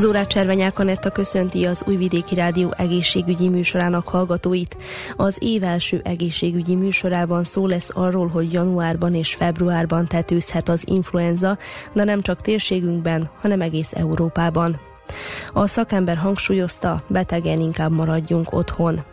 Zórát Cservenyák Anetta köszönti az Újvidéki Rádió egészségügyi műsorának hallgatóit. Az év első egészségügyi műsorában szó lesz arról, hogy januárban és februárban tetőzhet az influenza, de nem csak térségünkben, hanem egész Európában. A szakember hangsúlyozta, betegen inkább maradjunk otthon.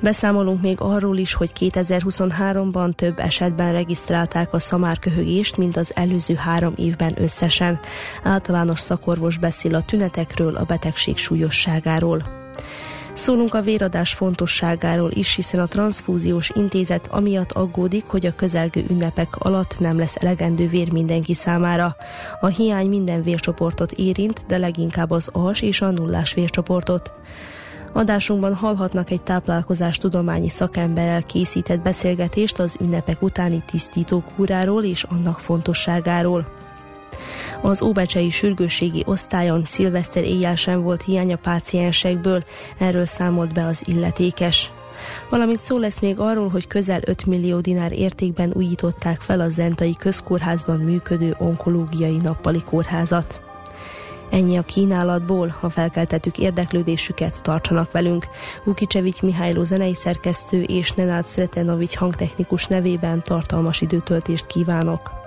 Beszámolunk még arról is, hogy 2023-ban több esetben regisztrálták a szamárköhögést, mint az előző három évben összesen. Általános szakorvos beszél a tünetekről, a betegség súlyosságáról. Szólunk a véradás fontosságáról is, hiszen a transfúziós intézet amiatt aggódik, hogy a közelgő ünnepek alatt nem lesz elegendő vér mindenki számára. A hiány minden vércsoportot érint, de leginkább az as és a nullás vércsoportot. Adásunkban hallhatnak egy táplálkozás tudományi szakemberrel készített beszélgetést az ünnepek utáni tisztítókúráról és annak fontosságáról. Az Óbecsei sürgősségi osztályon szilveszter éjjel sem volt hiány a páciensekből, erről számolt be az illetékes. Valamint szó lesz még arról, hogy közel 5 millió dinár értékben újították fel a Zentai Közkórházban működő onkológiai nappali kórházat. Ennyi a kínálatból, ha felkeltettük érdeklődésüket, tartsanak velünk. Ukicsevics Mihályló zenei szerkesztő és Nenát Sretenovics hangtechnikus nevében tartalmas időtöltést kívánok.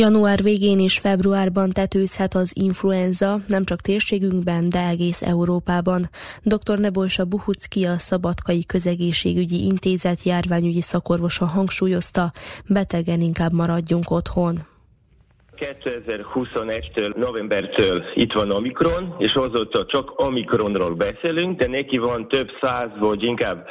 Január végén és februárban tetőzhet az influenza, nem csak térségünkben, de egész Európában. Dr. Nebolsa Buhucki a Szabadkai Közegészségügyi Intézet járványügyi szakorvosa hangsúlyozta, betegen inkább maradjunk otthon. 2021-től, novembertől itt van Omikron, és azóta csak Omikronról beszélünk, de neki van több száz, vagy inkább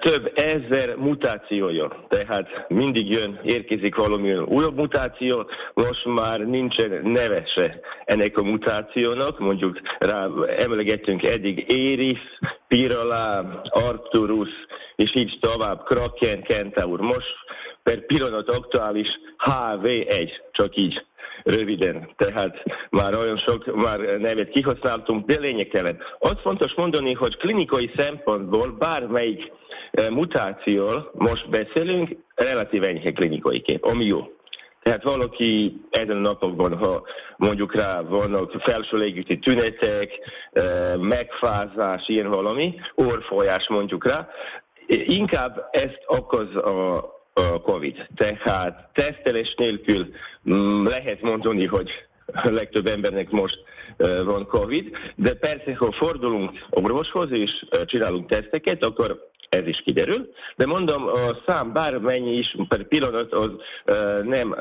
több ezer mutációja. Tehát mindig jön, érkezik valami újabb mutáció, most már nincsen nevese ennek a mutációnak, mondjuk rá emlegettünk eddig Éris, Pirala, Arcturus, és így tovább, Kraken, Kentaur. Most per pillanat aktuális HV1, csak így röviden. Tehát már olyan sok már nevet kihasználtunk, de lényegtelen. Azt fontos mondani, hogy klinikai szempontból bármelyik eh, mutációról most beszélünk, relatív enyhe klinikai kép, ami jó. Tehát valaki ezen a napokban, ha mondjuk rá vannak felső légüti tünetek, eh, megfázás, ilyen valami, orfolyás mondjuk rá, inkább ezt okoz a COVID. Tehát tesztelés nélkül mm, lehet mondani, hogy legtöbb embernek most van COVID, de persze, ha fordulunk orvoshoz és csinálunk teszteket, akkor ez is kiderül. De mondom, a szám bármennyi is per pillanat az nem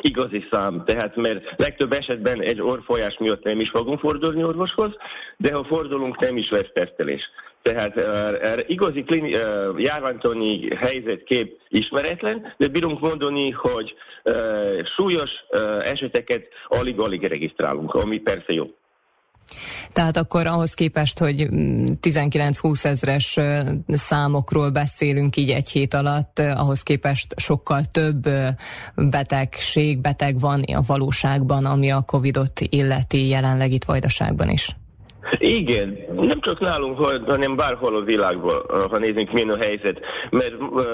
igazi szám, tehát mert legtöbb esetben egy orfolyás miatt nem is fogunk fordulni orvoshoz, de ha fordulunk, nem is lesz tesztelés. Tehát uh, igazi klini, járványtani helyzetkép ismeretlen, de bírunk mondani, hogy súlyos eseteket alig-alig regisztrálunk, ami persze jó. Tehát akkor ahhoz képest, hogy 19-20 ezres számokról beszélünk így egy hét alatt, ahhoz képest sokkal több betegség, beteg van a valóságban, ami a Covid-ot illeti jelenleg itt Vajdaságban is. Igen, nem csak nálunk, hanem bárhol a világban, ha nézzük, milyen a helyzet. Mert uh,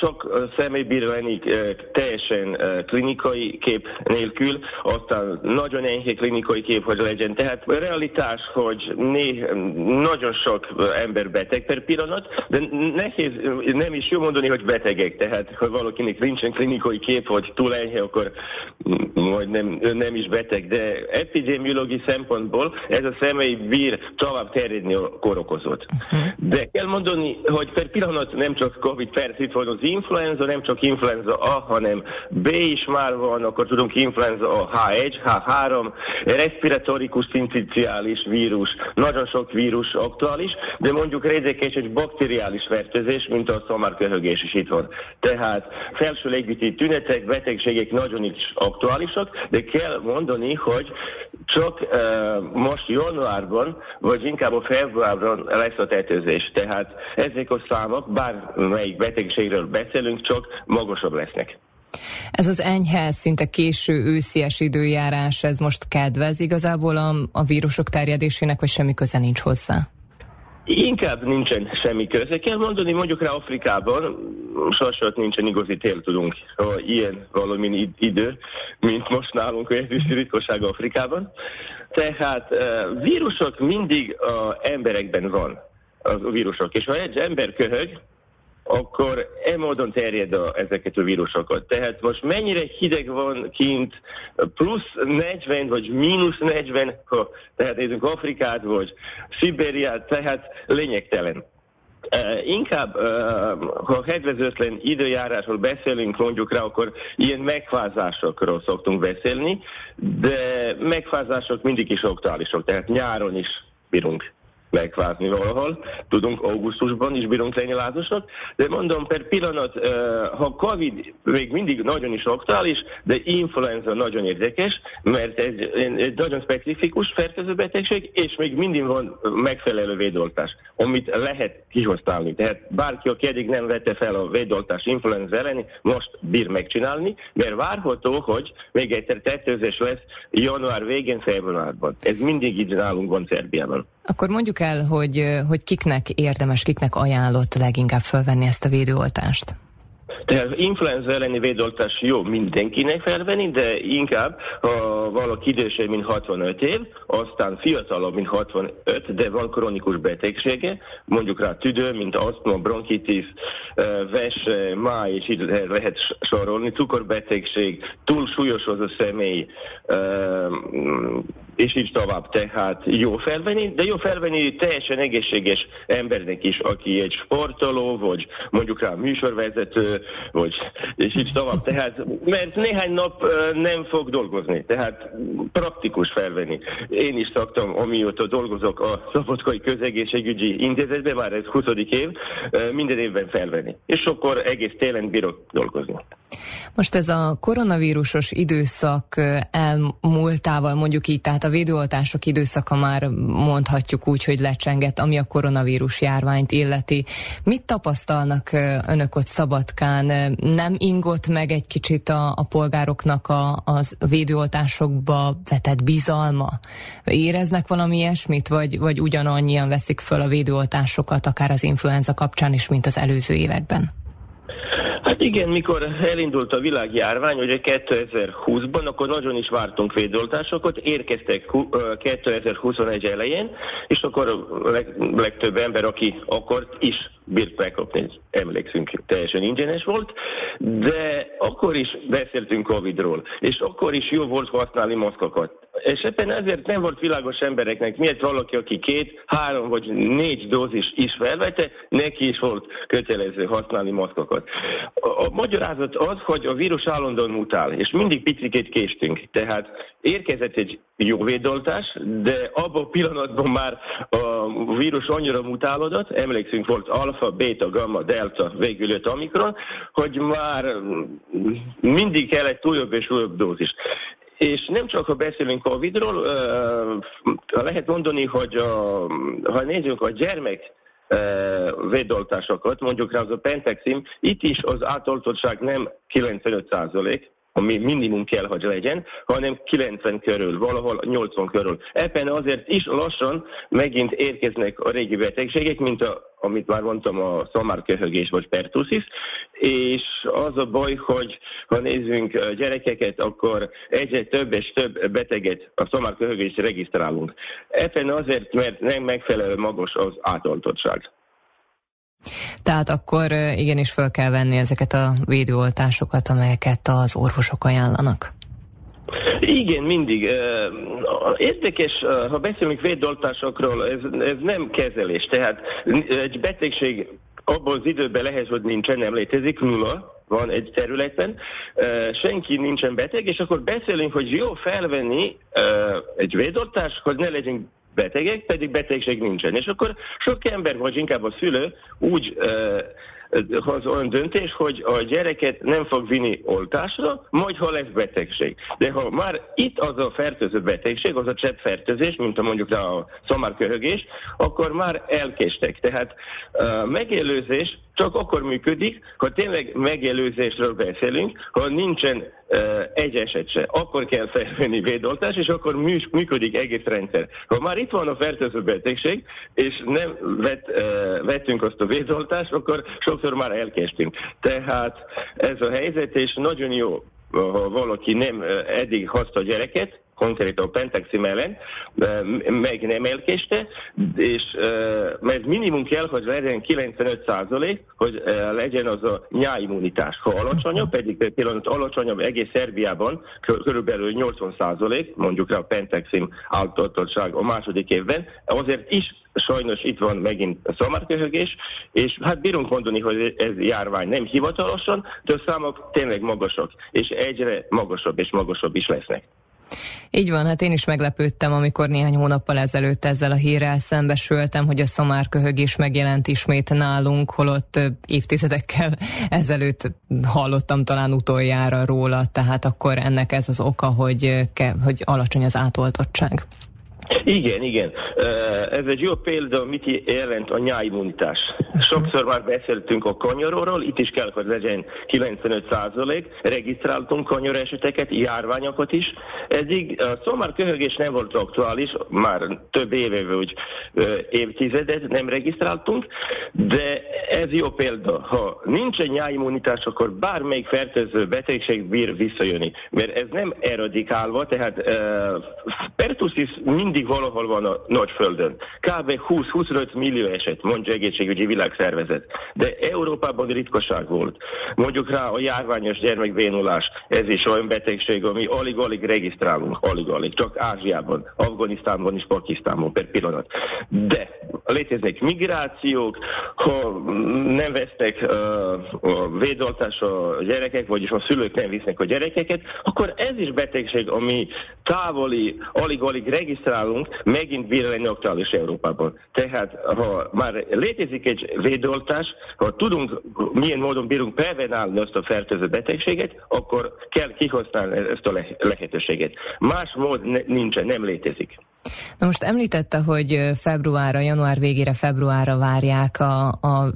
sok személy bír lenni uh, teljesen uh, klinikai kép nélkül, aztán nagyon enyhe klinikai kép, hogy legyen. Tehát a realitás, hogy né, nagyon sok ember beteg per pillanat, de nehéz, nem is jó mondani, hogy betegek. Tehát, ha valakinek nincsen klinikai kép, hogy túl enyhe, akkor majd nem, nem is beteg. De epidemiológiai szempontból ez a személy bír tovább terjedni a korokozót. Uh-huh. De kell mondani, hogy per pillanat nem csak Covid, persze itt van az influenza, nem csak influenza A, hanem B is már van, akkor tudunk influenza A, H1, H3, respiratorikus szinciciális vírus, nagyon sok vírus aktuális, de mondjuk rézekes egy bakteriális fertőzés, mint a szamárköhögés is itt van. Tehát felső légüti tünetek, betegségek nagyon is aktuálisak, de kell mondani, hogy csak uh, most januárban, vagy inkább a februárban lesz a tetőzés. Tehát ezek a számok, bármelyik betegségről beszélünk, csak magasabb lesznek. Ez az enyhe, szinte késő őszies időjárás, ez most kedvez igazából a, a vírusok terjedésének, vagy semmi köze nincs hozzá? Inkább nincsen semmi köze. Kell mondani, mondjuk rá Afrikában, sosat nincsen igazi tél tudunk, ha ilyen valami idő, mint most nálunk, ez is Afrikában. Tehát uh, vírusok mindig a emberekben van, az a vírusok. És ha egy ember köhög, akkor e módon terjed a, ezeket a vírusokat. Tehát most mennyire hideg van kint, plusz 40 vagy mínusz 40, ha tehát nézzünk Afrikát vagy Szibériát, tehát lényegtelen. Uh, inkább, uh, ha kedvezőtlen időjárásról beszélünk, mondjuk rá, akkor ilyen megfázásokról szoktunk beszélni, de megfázások mindig is aktuálisok, tehát nyáron is bírunk megváltni valahol. Tudunk, augusztusban is bírunk lenni lázosok, de mondom, per pillanat, ha Covid még mindig nagyon is aktuális, de influenza nagyon érdekes, mert ez egy nagyon specifikus fertőző betegség, és még mindig van megfelelő védoltás, amit lehet kihasználni. Tehát bárki, aki eddig nem vette fel a védoltás influenza elleni, most bír megcsinálni, mert várható, hogy még egyszer tetőzés lesz január végén, februárban. Ez mindig így nálunk van Szerbiában. Akkor mondjuk el, hogy, hogy kiknek érdemes, kiknek ajánlott leginkább felvenni ezt a védőoltást? Tehát influenza elleni védoltás jó mindenkinek felvenni, de inkább, ha valaki idősebb, mint 65 év, aztán fiatalabb, mint 65, de van kronikus betegsége, mondjuk rá tüdő, mint asztma, bronkitis, vese, máj, és így lehet sorolni, cukorbetegség, túl súlyos az a személy, és így tovább. Tehát jó felvenni, de jó felvenni teljesen egészséges embernek is, aki egy sportoló, vagy mondjuk rá műsorvezető, vagy és így tovább. Tehát, mert néhány nap nem fog dolgozni, tehát praktikus felvenni. Én is szoktam, amióta dolgozok a Szabadkai Közegészségügyi Intézetben, már ez 20. év, minden évben felvenni. És akkor egész télen bírok dolgozni. Most ez a koronavírusos időszak elmúltával mondjuk így, tehát a védőoltások időszaka már mondhatjuk úgy, hogy lecsengett, ami a koronavírus járványt illeti. Mit tapasztalnak önök ott Szabadkán? Nem ingott meg egy kicsit a, a polgároknak a, az védőoltásokba vetett bizalma? Éreznek valami ilyesmit, vagy, vagy ugyanannyian veszik föl a védőoltásokat, akár az influenza kapcsán is, mint az előző években? Hát igen, mikor elindult a világjárvány, ugye 2020-ban, akkor nagyon is vártunk védoltásokat, érkeztek 2021 elején, és akkor leg, legtöbb ember, aki akart, is bírt megkapni, emlékszünk, teljesen ingyenes volt, de akkor is beszéltünk Covid-ról, és akkor is jó volt használni maszkokat. És ebben ezért nem volt világos embereknek, miért valaki, aki két, három vagy négy dózis is felvette, neki is volt kötelező használni maszkokat. A, a magyarázat az, hogy a vírus állandóan mutál, és mindig picikét késtünk. Tehát érkezett egy jó védoltás, de abban a pillanatban már a vírus annyira mutálódott, emlékszünk volt alfa, beta, gamma, delta, végül jött omikron, hogy már mindig kell egy újabb és újabb dózis. És nem csak, ha beszélünk Covid-ról, lehet mondani, hogy a, ha nézzük a gyermek védoltásokat, mondjuk az a Pentexim, itt is az átoltottság nem 95 százalék, ami minimum kell, hogy legyen, hanem 90 körül, valahol 80 körül. Ebben azért is lassan megint érkeznek a régi betegségek, mint a, amit már mondtam, a szamárköhögés vagy pertussis, és az a baj, hogy ha nézzünk gyerekeket, akkor egyre több és több beteget a szamárköhögés regisztrálunk. Ebben azért, mert nem megfelelő magas az átoltottság. Tehát akkor igenis fel kell venni ezeket a védőoltásokat, amelyeket az orvosok ajánlanak. Igen, mindig. Érdekes, ha beszélünk védoltásokról, ez, ez nem kezelés. Tehát egy betegség abban az időben lehet, hogy nincsen, nem létezik, nulla van egy területen, senki nincsen beteg, és akkor beszélünk, hogy jó felvenni egy védoltást, hogy ne legyünk betegek, pedig betegség nincsen. És akkor sok ember, vagy inkább a szülő úgy hoz olyan döntés, hogy a gyereket nem fog vinni oltásra, majd ha lesz betegség. De ha már itt az a fertőző betegség, az a cseppfertőzés, mint a mondjuk a szamárköhögés, akkor már elkéstek. Tehát uh, megelőzés csak akkor működik, ha tényleg megelőzésről beszélünk, ha nincsen egy eset se. Akkor kell felvenni védoltás, és akkor működik egész rendszer. Ha már itt van a fertőző betegség, és nem vet, uh, vettünk azt a védoltást, akkor sokszor már elkéstünk. Tehát ez a helyzet, és nagyon jó, ha valaki nem eddig hozta a gyereket, konkrétan a Pentexim ellen, meg nem elkéste, és mert minimum kell, hogy legyen 95 százalék, hogy legyen az a nyáimmunitás. Ha alacsonyabb, pedig például alacsonyabb egész Szerbiában, körülbelül 80 százalék, mondjuk a Pentexim általatottság a második évben, azért is sajnos itt van megint a szamárköhögés, és hát bírunk mondani, hogy ez járvány nem hivatalosan, de a számok tényleg magasak, és egyre magasabb és magasabb is lesznek. Így van, hát én is meglepődtem, amikor néhány hónappal ezelőtt ezzel a hírrel szembesültem, hogy a szamárköhögés megjelent ismét nálunk, holott évtizedekkel ezelőtt hallottam talán utoljára róla, tehát akkor ennek ez az oka, hogy, hogy alacsony az átoltottság. Igen, igen. Ez egy jó példa, mit jelent a nyáimmunitás. Sokszor már beszéltünk a kanyaróról, itt is kell, hogy legyen 95 százalék. Regisztráltunk kanyar eseteket, járványokat is. Eddig a szomár köhögés nem volt aktuális, már több éve vagy évtizedet nem regisztráltunk, de ez jó példa. Ha nincsen nyáimmunitás, akkor bármelyik fertőző betegség bír visszajönni. Mert ez nem eradikálva, tehát uh, pertussis mindig valahol van a nagyföldön. Kb. 20-25 millió eset, mondja egészségügyi világszervezet. De Európában ritkaság volt. Mondjuk rá a járványos gyermekbénulás, ez is olyan betegség, ami alig-alig regisztrálunk, alig-alig, csak Ázsiában, Afganisztánban és Pakisztánban per pillanat. De léteznek migrációk, ha nem vesznek uh, a a gyerekek, vagyis a szülők nem visznek a gyerekeket, akkor ez is betegség, ami távoli, alig-alig regisztrálunk, megint bír lenni aktuális Európában. Tehát, ha már létezik egy védoltás, ha tudunk, milyen módon bírunk prevenálni azt a fertőző betegséget, akkor kell kihasználni ezt a lehetőséget. Más mód nincsen, nem létezik. Na most említette, hogy februárra, január végére, februárra várják a, a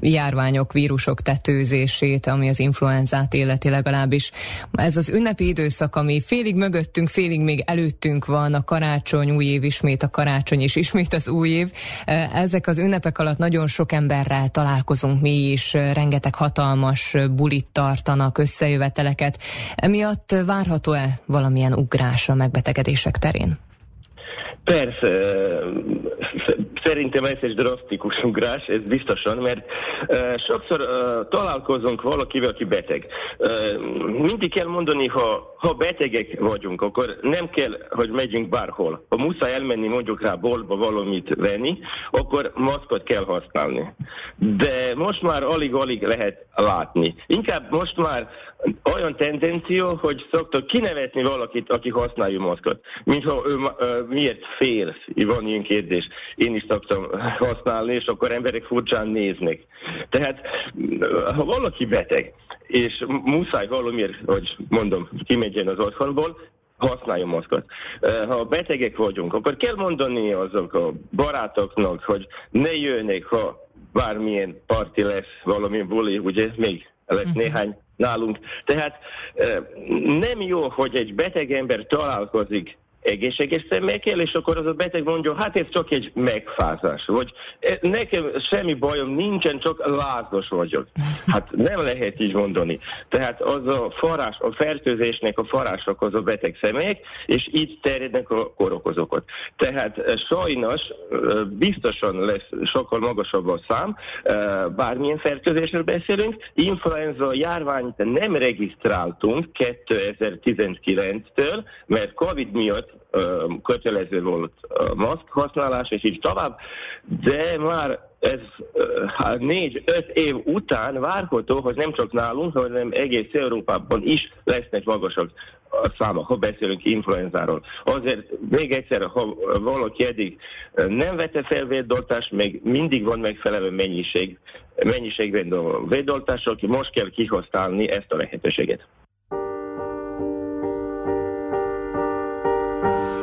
járványok, vírusok tetőzését, ami az influenzát illeti legalábbis. Ez az ünnepi időszak, ami félig mögöttünk, félig még előttünk van, a karácsony, új év ismét a karácsony, és ismét az új év. Ezek az ünnepek alatt nagyon sok emberrel találkozunk mi is, rengeteg hatalmas bulit tartanak, összejöveteleket. Emiatt várható-e valamilyen ugrás a megbetegedések terén? Persze, szerintem ez egy drasztikus ugrás, ez biztosan, mert uh, sokszor uh, találkozunk valakivel, aki beteg. Uh, mindig kell mondani, ha, ha betegek vagyunk, akkor nem kell, hogy megyünk bárhol. Ha muszáj elmenni mondjuk rá boltba valamit venni, akkor maszkot kell használni. De most már alig-alig lehet látni. Inkább most már olyan tendenció, hogy szoktak kinevetni valakit, aki használja maszkot. Mintha ő uh, miért fél, van ilyen kérdés. Én is szoktam használni, és akkor emberek furcsán néznek. Tehát, ha valaki beteg, és muszáj valamiért, hogy mondom, kimegyen az otthonból, használja maszkot. Ha betegek vagyunk, akkor kell mondani azok a barátoknak, hogy ne jönnek, ha bármilyen parti lesz, valamilyen buli, ugye még lesz uh-huh. néhány nálunk. Tehát nem jó, hogy egy beteg ember találkozik egészséges személyekkel, és akkor az a beteg mondja, hát ez csak egy megfázás, vagy e, nekem semmi bajom nincsen, csak lázos vagyok. Hát nem lehet így mondani. Tehát az a forrás, a fertőzésnek a források az a beteg személyek, és így terjednek a korokozókat. Tehát e, sajnos e, biztosan lesz sokkal magasabb a szám, bármilyen fertőzésről beszélünk. Influenza járványt nem regisztráltunk 2019-től, mert Covid miatt kötelező volt maszk használás, és így tovább, de már ez hát négy-öt év után várható, hogy nem csak nálunk, hanem egész Európában is lesznek magasak a számok, ha beszélünk influenzáról. Azért még egyszer, ha valaki eddig nem vette fel védoltást, még mindig van megfelelő mennyiség, mennyiségben a védoltások, most kell kihasználni ezt a lehetőséget.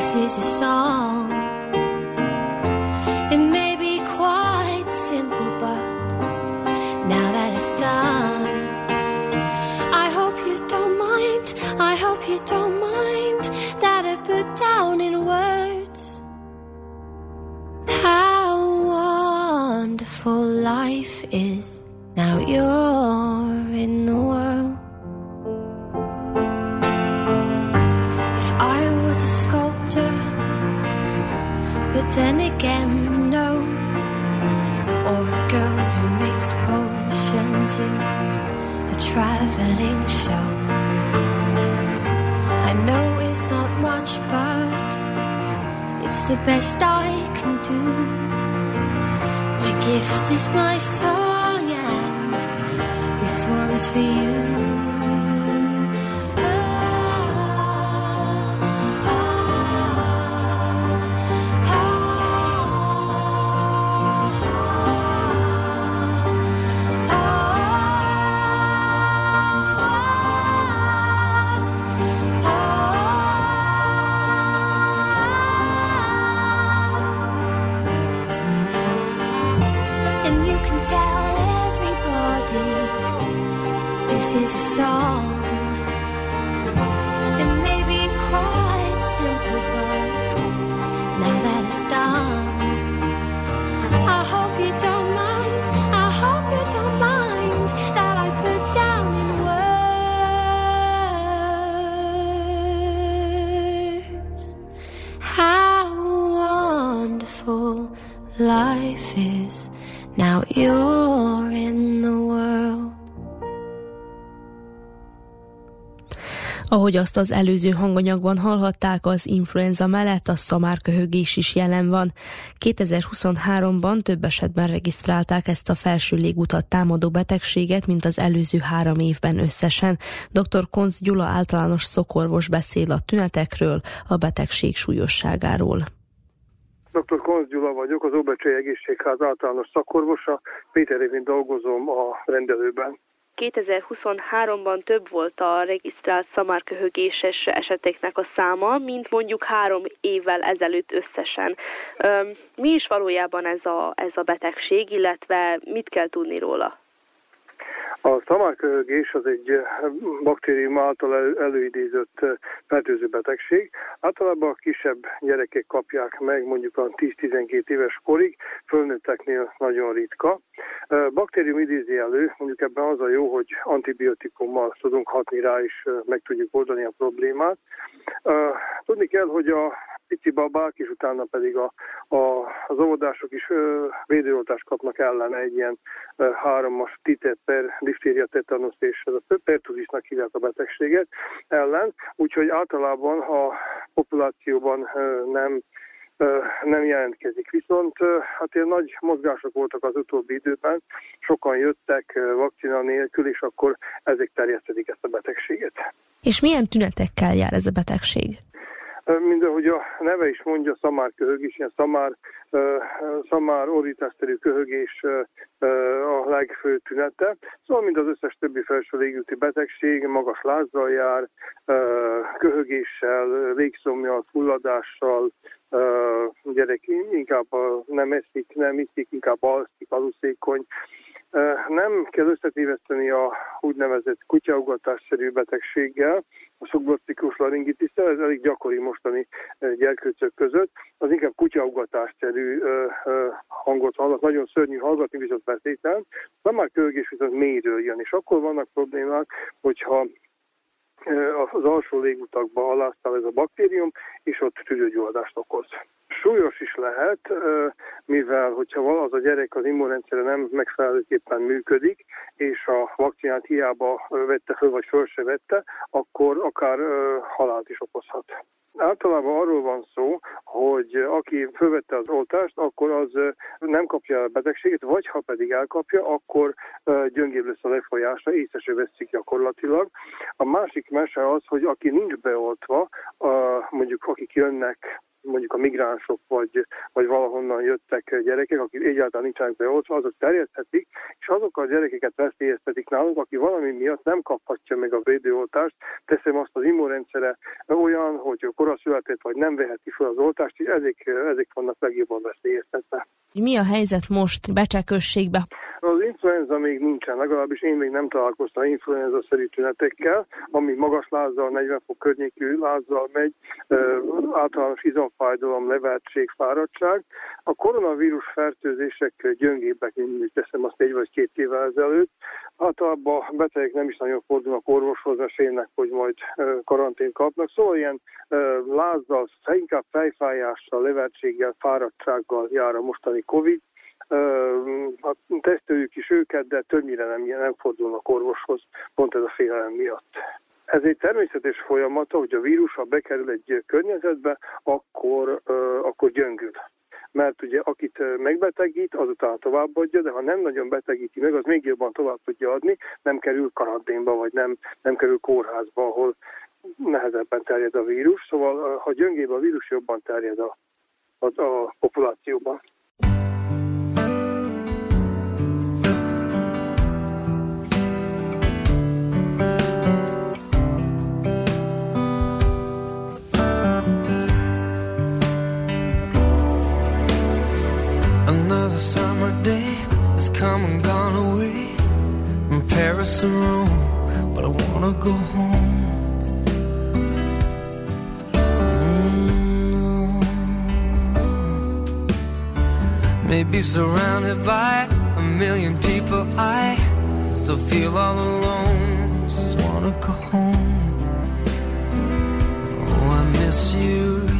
This is your song. It may be quite simple, but now that it's done, I hope you don't mind. I hope you don't mind that I put down in words how wonderful life is. Now you're in the the best I can do. My gift is my song, and this one's for you. Ahogy azt az előző hanganyagban hallhatták, az influenza mellett a szamárköhögés is jelen van. 2023-ban több esetben regisztrálták ezt a felső légutat támadó betegséget, mint az előző három évben összesen. Dr. Konc Gyula általános szokorvos beszél a tünetekről, a betegség súlyosságáról. Dr. Konz Gyula vagyok, az Óbecsei Egészségház általános szakorvosa. Péter évén dolgozom a rendelőben. 2023-ban több volt a regisztrált szamárköhögéses eseteknek a száma, mint mondjuk három évvel ezelőtt összesen. Mi is valójában ez a, ez a betegség, illetve mit kell tudni róla? A szamárköhögés az egy baktérium által elő- előidézett fertőző betegség. Általában a kisebb gyerekek kapják meg mondjuk a 10-12 éves korig, fölnőtteknél nagyon ritka. Baktérium idézi elő, mondjuk ebben az a jó, hogy antibiotikummal tudunk hatni rá, és meg tudjuk oldani a problémát. Tudni kell, hogy a pici babák, és utána pedig a, a, az óvodások is ö, védőoltást kapnak ellene egy ilyen ö, háromos titet per diftéria, tetanusz és ez a pertuzisnak hívják a betegséget ellen, úgyhogy általában a populációban ö, nem nem jelentkezik. Viszont hát ilyen nagy mozgások voltak az utóbbi időben, sokan jöttek vakcina nélkül, és akkor ezek terjesztedik ezt a betegséget. És milyen tünetekkel jár ez a betegség? Mind ahogy a neve is mondja, szamárköhögés, ilyen szamár, szamár orritásszerű köhögés a legfőbb tünete. Szóval, mint az összes többi felső légúti betegség, magas lázzal jár, köhögéssel, légszomjal, fulladással, gyerek inkább nem eszik, nem iszik, inkább alszik, aluszékony. Nem kell összetéveszteni a úgynevezett kutyaugatásszerű betegséggel, a szubglottikus laringitisszel, ez elég gyakori mostani ö, gyerkőcök között, az inkább kutyaugatásszerű ö, ö, hangot hallat, nagyon szörnyű hallgatni, viszont veszélytelen. De már kölgés viszont mélyről jön, és akkor vannak problémák, hogyha az alsó légutakba alásztál ez a baktérium, és ott tüdőgyulladást okoz. Súlyos is lehet, mivel hogyha vala az a gyerek az immunrendszere nem megfelelőképpen működik, és a vakcinát hiába vette föl, vagy föl se vette, akkor akár halált is okozhat. Általában arról van szó, hogy aki fölvette az oltást, akkor az nem kapja a betegséget, vagy ha pedig elkapja, akkor gyöngébb lesz a lefolyása, észre veszik gyakorlatilag. A másik mese az, hogy aki nincs beoltva, mondjuk akik jönnek mondjuk a migránsok, vagy, vagy valahonnan jöttek gyerekek, akik egyáltalán nincsenek beoltva, azok terjedhetik, és azok a gyerekeket veszélyeztetik nálunk, aki valami miatt nem kaphatja meg a védőoltást, teszem azt az immunrendszere olyan, hogy koraszületett vagy nem veheti fel az oltást, és ezek, ezek vannak legjobban veszélyeztetve. Mi a helyzet most Becsekösségbe? Az influenza még nincsen, legalábbis én még nem találkoztam influenza-szerű tünetekkel, ami magas lázzal, 40 fok környékű lázzal megy, általános izomfájdalom, levertség, fáradtság. A koronavírus fertőzések gyöngébbek, mint teszem azt egy vagy két évvel ezelőtt. Általában a betegek nem is nagyon fordulnak orvoshoz, mert hogy majd karantén kapnak. Szóval ilyen lázzal, inkább fejfájással, levertséggel, fáradtsággal jár a mostani Covid teszteljük is őket, de többnyire nem, nem fordulnak orvoshoz, pont ez a félelem miatt. Ez egy természetes folyamata, hogy a vírus, ha bekerül egy környezetbe, akkor, akkor gyöngül mert ugye akit megbetegít, azután továbbadja, de ha nem nagyon betegíti meg, az még jobban tovább tudja adni, nem kerül karanténba, vagy nem, nem kerül kórházba, ahol nehezebben terjed a vírus. Szóval ha gyöngébb a vírus, jobban terjed a, a, a populációban. Summer day has come and gone away from Paris or Rome, but I wanna go home. Mm. Maybe surrounded by a million people, I still feel all alone. Just wanna go home. Oh, I miss you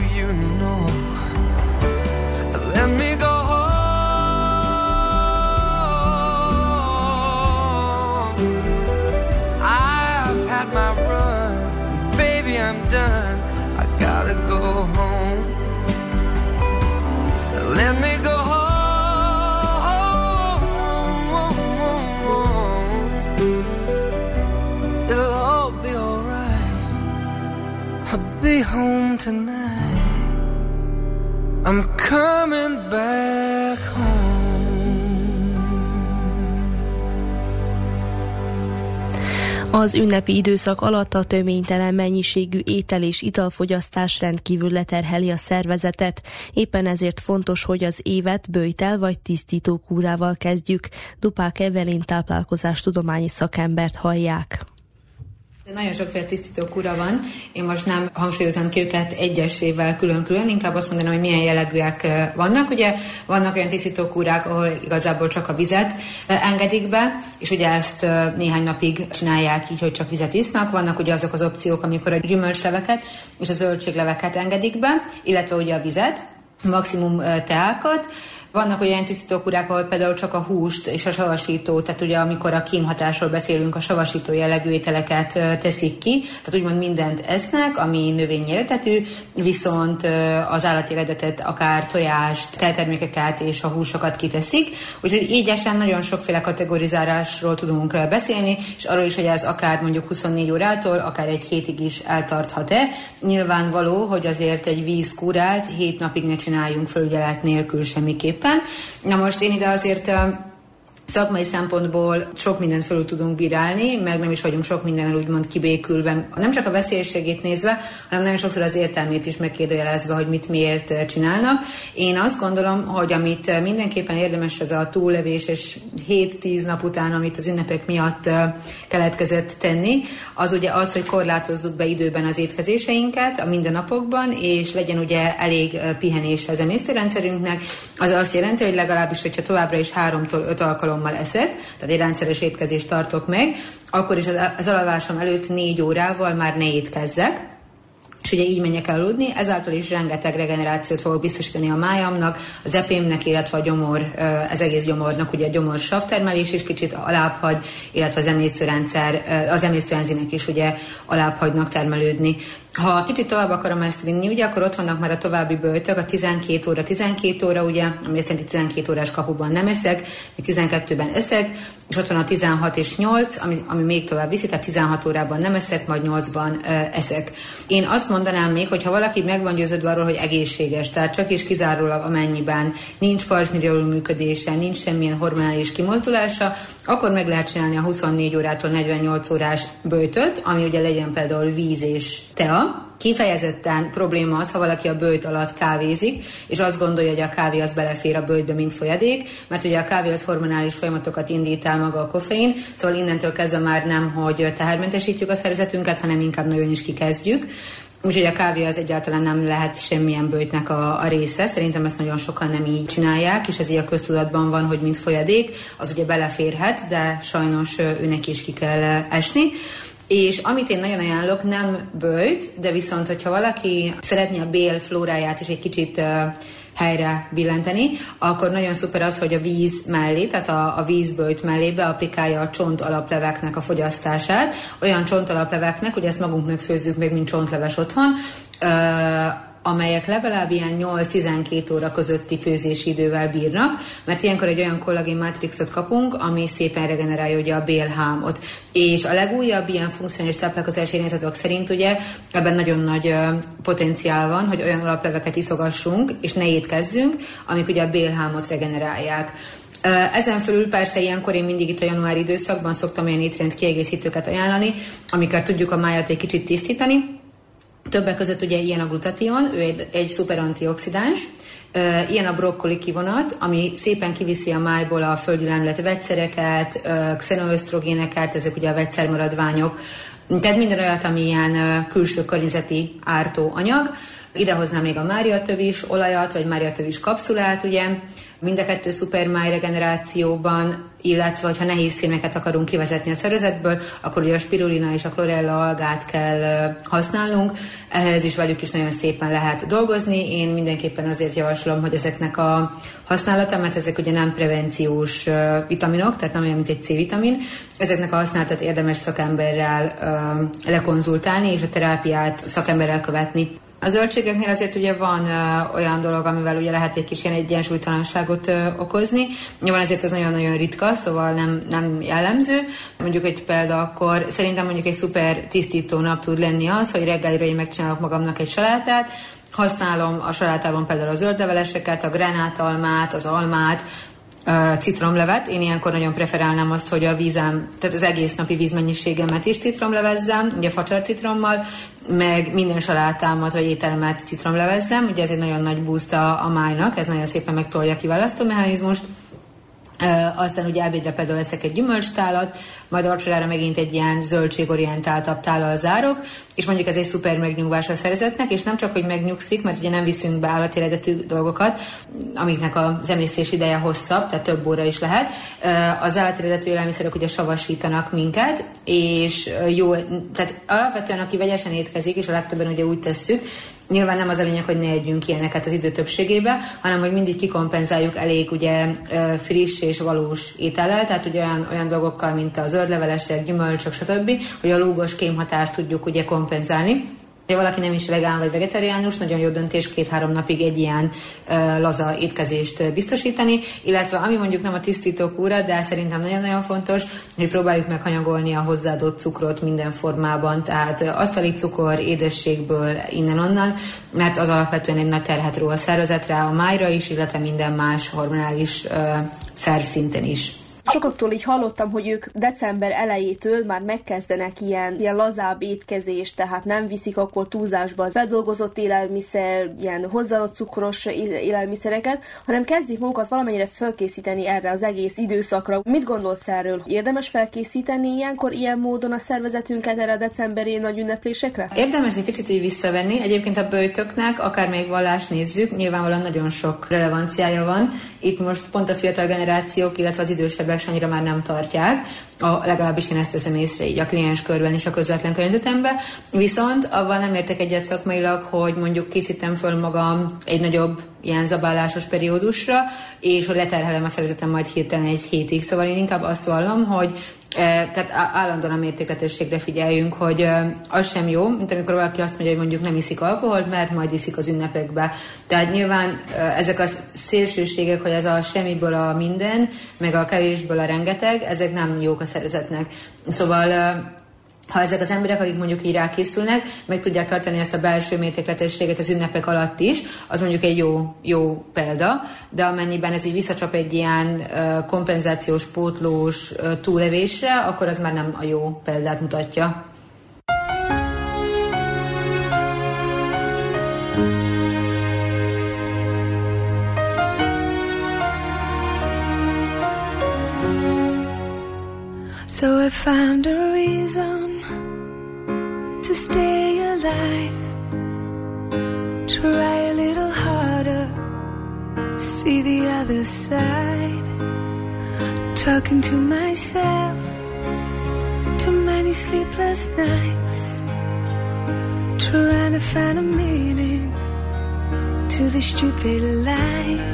be home tonight. I'm coming back home. Az ünnepi időszak alatt a töménytelen mennyiségű étel és italfogyasztás rendkívül leterheli a szervezetet. Éppen ezért fontos, hogy az évet bőjtel vagy tisztítókúrával kezdjük. Dupák Evelin táplálkozás tudományi szakembert hallják. Nagyon sokféle tisztító kura van. Én most nem hangsúlyoznám ki őket egyesével külön-külön, inkább azt mondanám, hogy milyen jellegűek vannak. Ugye vannak olyan tisztító kúrák, ahol igazából csak a vizet engedik be, és ugye ezt néhány napig csinálják így, hogy csak vizet isznak. Vannak ugye azok az opciók, amikor a gyümölcsleveket és a zöldségleveket engedik be, illetve ugye a vizet, maximum teákat, vannak olyan tisztítókurák, ahol például csak a húst és a savasító, tehát ugye amikor a kémhatásról beszélünk, a savasító jellegű ételeket teszik ki, tehát úgymond mindent esznek, ami növényi eredetű, viszont az állati eredetet, akár tojást, teltermékeket és a húsokat kiteszik. Úgyhogy így esen nagyon sokféle kategorizálásról tudunk beszélni, és arról is, hogy ez akár mondjuk 24 órától, akár egy hétig is eltarthat-e. Nyilvánvaló, hogy azért egy vízkúrát hét napig ne csináljunk felügyelet nélkül semmiképp éppen. Na most én ide azért szakmai szempontból sok mindent felül tudunk bírálni, meg nem is vagyunk sok mindennel úgymond kibékülve. Nem csak a veszélységét nézve, hanem nagyon sokszor az értelmét is megkérdőjelezve, hogy mit miért csinálnak. Én azt gondolom, hogy amit mindenképpen érdemes ez a túllevés és 7-10 nap után, amit az ünnepek miatt keletkezett tenni, az ugye az, hogy korlátozzuk be időben az étkezéseinket a mindennapokban, és legyen ugye elég pihenés az emésztőrendszerünknek. Az azt jelenti, hogy legalábbis, hogyha továbbra is 3-tól 5 alkalom alkalommal eszek, tehát egy rendszeres étkezést tartok meg, akkor is az, az előtt négy órával már ne étkezzek, és ugye így menjek el aludni, ezáltal is rengeteg regenerációt fogok biztosítani a májamnak, az epémnek, illetve a gyomor, az egész gyomornak, ugye a gyomor savtermelés is kicsit alább hagy, illetve az emésztőrendszer, az emésztőenzimek is ugye alább hagynak termelődni. Ha kicsit tovább akarom ezt vinni, ugye akkor ott vannak már a további bőtök, a 12 óra, 12 óra, ugye, ami azt jelenti 12 órás kapuban nem eszek, mi 12-ben eszek, és ott van a 16 és 8, ami, ami még tovább viszi, tehát 16 órában nem eszek, majd 8-ban ö, eszek. Én azt mondanám még, hogy ha valaki meg van győződve arról, hogy egészséges, tehát csak és kizárólag amennyiben nincs pajzsmirioló működése, nincs semmilyen hormonális kimozdulása, akkor meg lehet csinálni a 24 órától 48 órás bőtöt, ami ugye legyen például víz és tea, Kifejezetten probléma az, ha valaki a bőjt alatt kávézik, és azt gondolja, hogy a kávé az belefér a bőjtbe, mint folyadék, mert ugye a kávé az hormonális folyamatokat indít el maga a koffein, szóval innentől kezdve már nem, hogy tehermentesítjük a szervezetünket, hanem inkább nagyon is kikezdjük. Úgyhogy a kávé az egyáltalán nem lehet semmilyen bőjtnek a, a része. Szerintem ezt nagyon sokan nem így csinálják, és ez így a köztudatban van, hogy mint folyadék, az ugye beleférhet, de sajnos őnek is ki kell esni. És amit én nagyon ajánlok, nem bőjt, de viszont, hogyha valaki szeretné a bél flóráját is egy kicsit helyre billenteni, akkor nagyon szuper az, hogy a víz mellé, tehát a, a vízbőjt mellé beaplikálja a csont alapleveknek a fogyasztását. Olyan csont alapleveknek, hogy ezt magunknak főzzük meg, mint csontleves otthon, amelyek legalább ilyen 8-12 óra közötti főzési idővel bírnak, mert ilyenkor egy olyan kollagén matrixot kapunk, ami szépen regenerálja ugye a bélhámot. És a legújabb ilyen funkcionális táplálkozási irányzatok szerint ugye ebben nagyon nagy potenciál van, hogy olyan alapleveket iszogassunk, és ne étkezzünk, amik ugye a bélhámot regenerálják. Ezen fölül persze ilyenkor én mindig itt a januári időszakban szoktam olyan étrend kiegészítőket ajánlani, amikkel tudjuk a májat egy kicsit tisztítani, Többek között ugye ilyen a glutation, ő egy, egy szuper antioxidáns, Ilyen a brokkoli kivonat, ami szépen kiviszi a májból a földgyűlömlet vegyszereket, xenoösztrogéneket, ezek ugye a vegyszermaradványok, tehát minden olyat, ami ilyen külső környezeti ártó anyag. Idehoznám még a máriatövis olajat, vagy máriatövis kapszulát, ugye, mind a kettő szupermáj regenerációban, illetve ha nehéz fémeket akarunk kivezetni a szervezetből, akkor ugye a spirulina és a chlorella algát kell használnunk, ehhez is velük is nagyon szépen lehet dolgozni. Én mindenképpen azért javaslom, hogy ezeknek a használata, mert ezek ugye nem prevenciós vitaminok, tehát nem olyan, mint egy C-vitamin, ezeknek a használatát érdemes szakemberrel lekonzultálni, és a terápiát szakemberrel követni. A zöldségeknél azért ugye van uh, olyan dolog, amivel ugye lehet egy kis ilyen egyensúlytalanságot uh, okozni. Nyilván ezért ez nagyon-nagyon ritka, szóval nem, nem jellemző. Mondjuk egy példa akkor szerintem mondjuk egy szuper tisztító nap tud lenni az, hogy reggelire én megcsinálok magamnak egy salátát, használom a salátában például a zöldleveleseket, a grenátalmát, az almát, citromlevet. Én ilyenkor nagyon preferálnám azt, hogy a vízem, tehát az egész napi vízmennyiségemet is citromlevezzem, ugye facsar citrommal, meg minden salátámat vagy ételemet citromlevezzem. Ugye ez egy nagyon nagy boost a, a májnak, ez nagyon szépen megtolja a kiválasztó mechanizmust. Aztán ugye ebédre például veszek egy gyümölcstálat, majd vacsorára megint egy ilyen zöldségorientáltabb tállal zárok, és mondjuk ez egy szuper megnyugvás a szervezetnek, és nem csak, hogy megnyugszik, mert ugye nem viszünk be állati eredetű dolgokat, amiknek az emésztés ideje hosszabb, tehát több óra is lehet. Az állati eredetű élelmiszerek ugye savasítanak minket, és jó, tehát alapvetően aki vegyesen étkezik, és a legtöbben ugye úgy tesszük, Nyilván nem az a lényeg, hogy ne együnk ilyeneket az idő többségébe, hanem hogy mindig kikompenzáljuk elég ugye friss és valós étellel, tehát ugye olyan, olyan dolgokkal, mint a zöldlevelesek, gyümölcsök, stb., hogy a lúgos kémhatást tudjuk ugye kompenzálni. Ha valaki nem is vegán vagy vegetariánus, nagyon jó döntés két-három napig egy ilyen uh, laza étkezést biztosítani, illetve ami mondjuk nem a tisztító kúra, de szerintem nagyon-nagyon fontos, hogy próbáljuk meghanyagolni a hozzáadott cukrot minden formában, tehát asztali cukor, édességből, innen-onnan, mert az alapvetően egy nagy terhet ró a szervezetre, a májra is, illetve minden más hormonális uh, szerv szinten is. Sokaktól így hallottam, hogy ők december elejétől már megkezdenek ilyen, ilyen lazább étkezést, tehát nem viszik akkor túlzásba az bedolgozott élelmiszer, ilyen hozzáadott cukros élelmiszereket, hanem kezdik magukat valamennyire felkészíteni erre az egész időszakra. Mit gondolsz erről? Érdemes felkészíteni ilyenkor ilyen módon a szervezetünket erre a decemberi nagy ünneplésekre? Érdemes egy kicsit így visszavenni. Egyébként a bőtöknek, akár még vallást nézzük, nyilvánvalóan nagyon sok relevanciája van. Itt most pont a fiatal generációk, illetve az idősebb annyira már nem tartják, a, legalábbis én ezt veszem észre így a kliens körben és a közvetlen környezetemben. Viszont avval nem értek egyet szakmailag, hogy mondjuk készítem föl magam egy nagyobb ilyen zabálásos periódusra, és hogy leterhelem a szervezetem majd hirtelen egy hétig. Szóval én inkább azt vallom, hogy tehát állandóan a mértékletességre figyeljünk, hogy az sem jó, mint amikor valaki azt mondja, hogy mondjuk nem iszik alkoholt, mert majd iszik az ünnepekbe. Tehát nyilván ezek a szélsőségek, hogy ez a semmiből a minden, meg a kevésből a rengeteg, ezek nem jók a szervezetnek. Szóval ha ezek az emberek, akik mondjuk így rákészülnek, meg tudják tartani ezt a belső mértékletességet az ünnepek alatt is, az mondjuk egy jó, jó példa, de amennyiben ez így visszacsap egy ilyen kompenzációs, pótlós túlevésre, akkor az már nem a jó példát mutatja. So I found a reason to stay alive. Try a little harder, see the other side. Talking to myself, too many sleepless nights. Trying to find a meaning to this stupid life.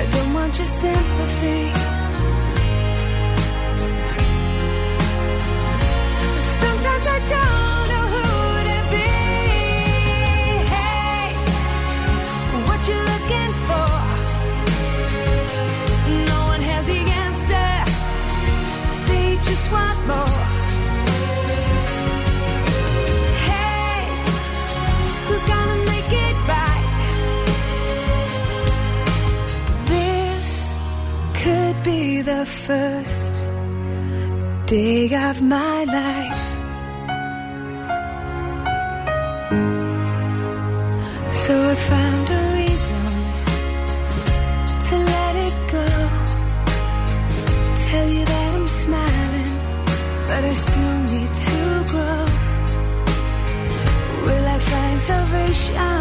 I don't want your sympathy. The first day of my life. So I found a reason to let it go. Tell you that I'm smiling, but I still need to grow. Will I find salvation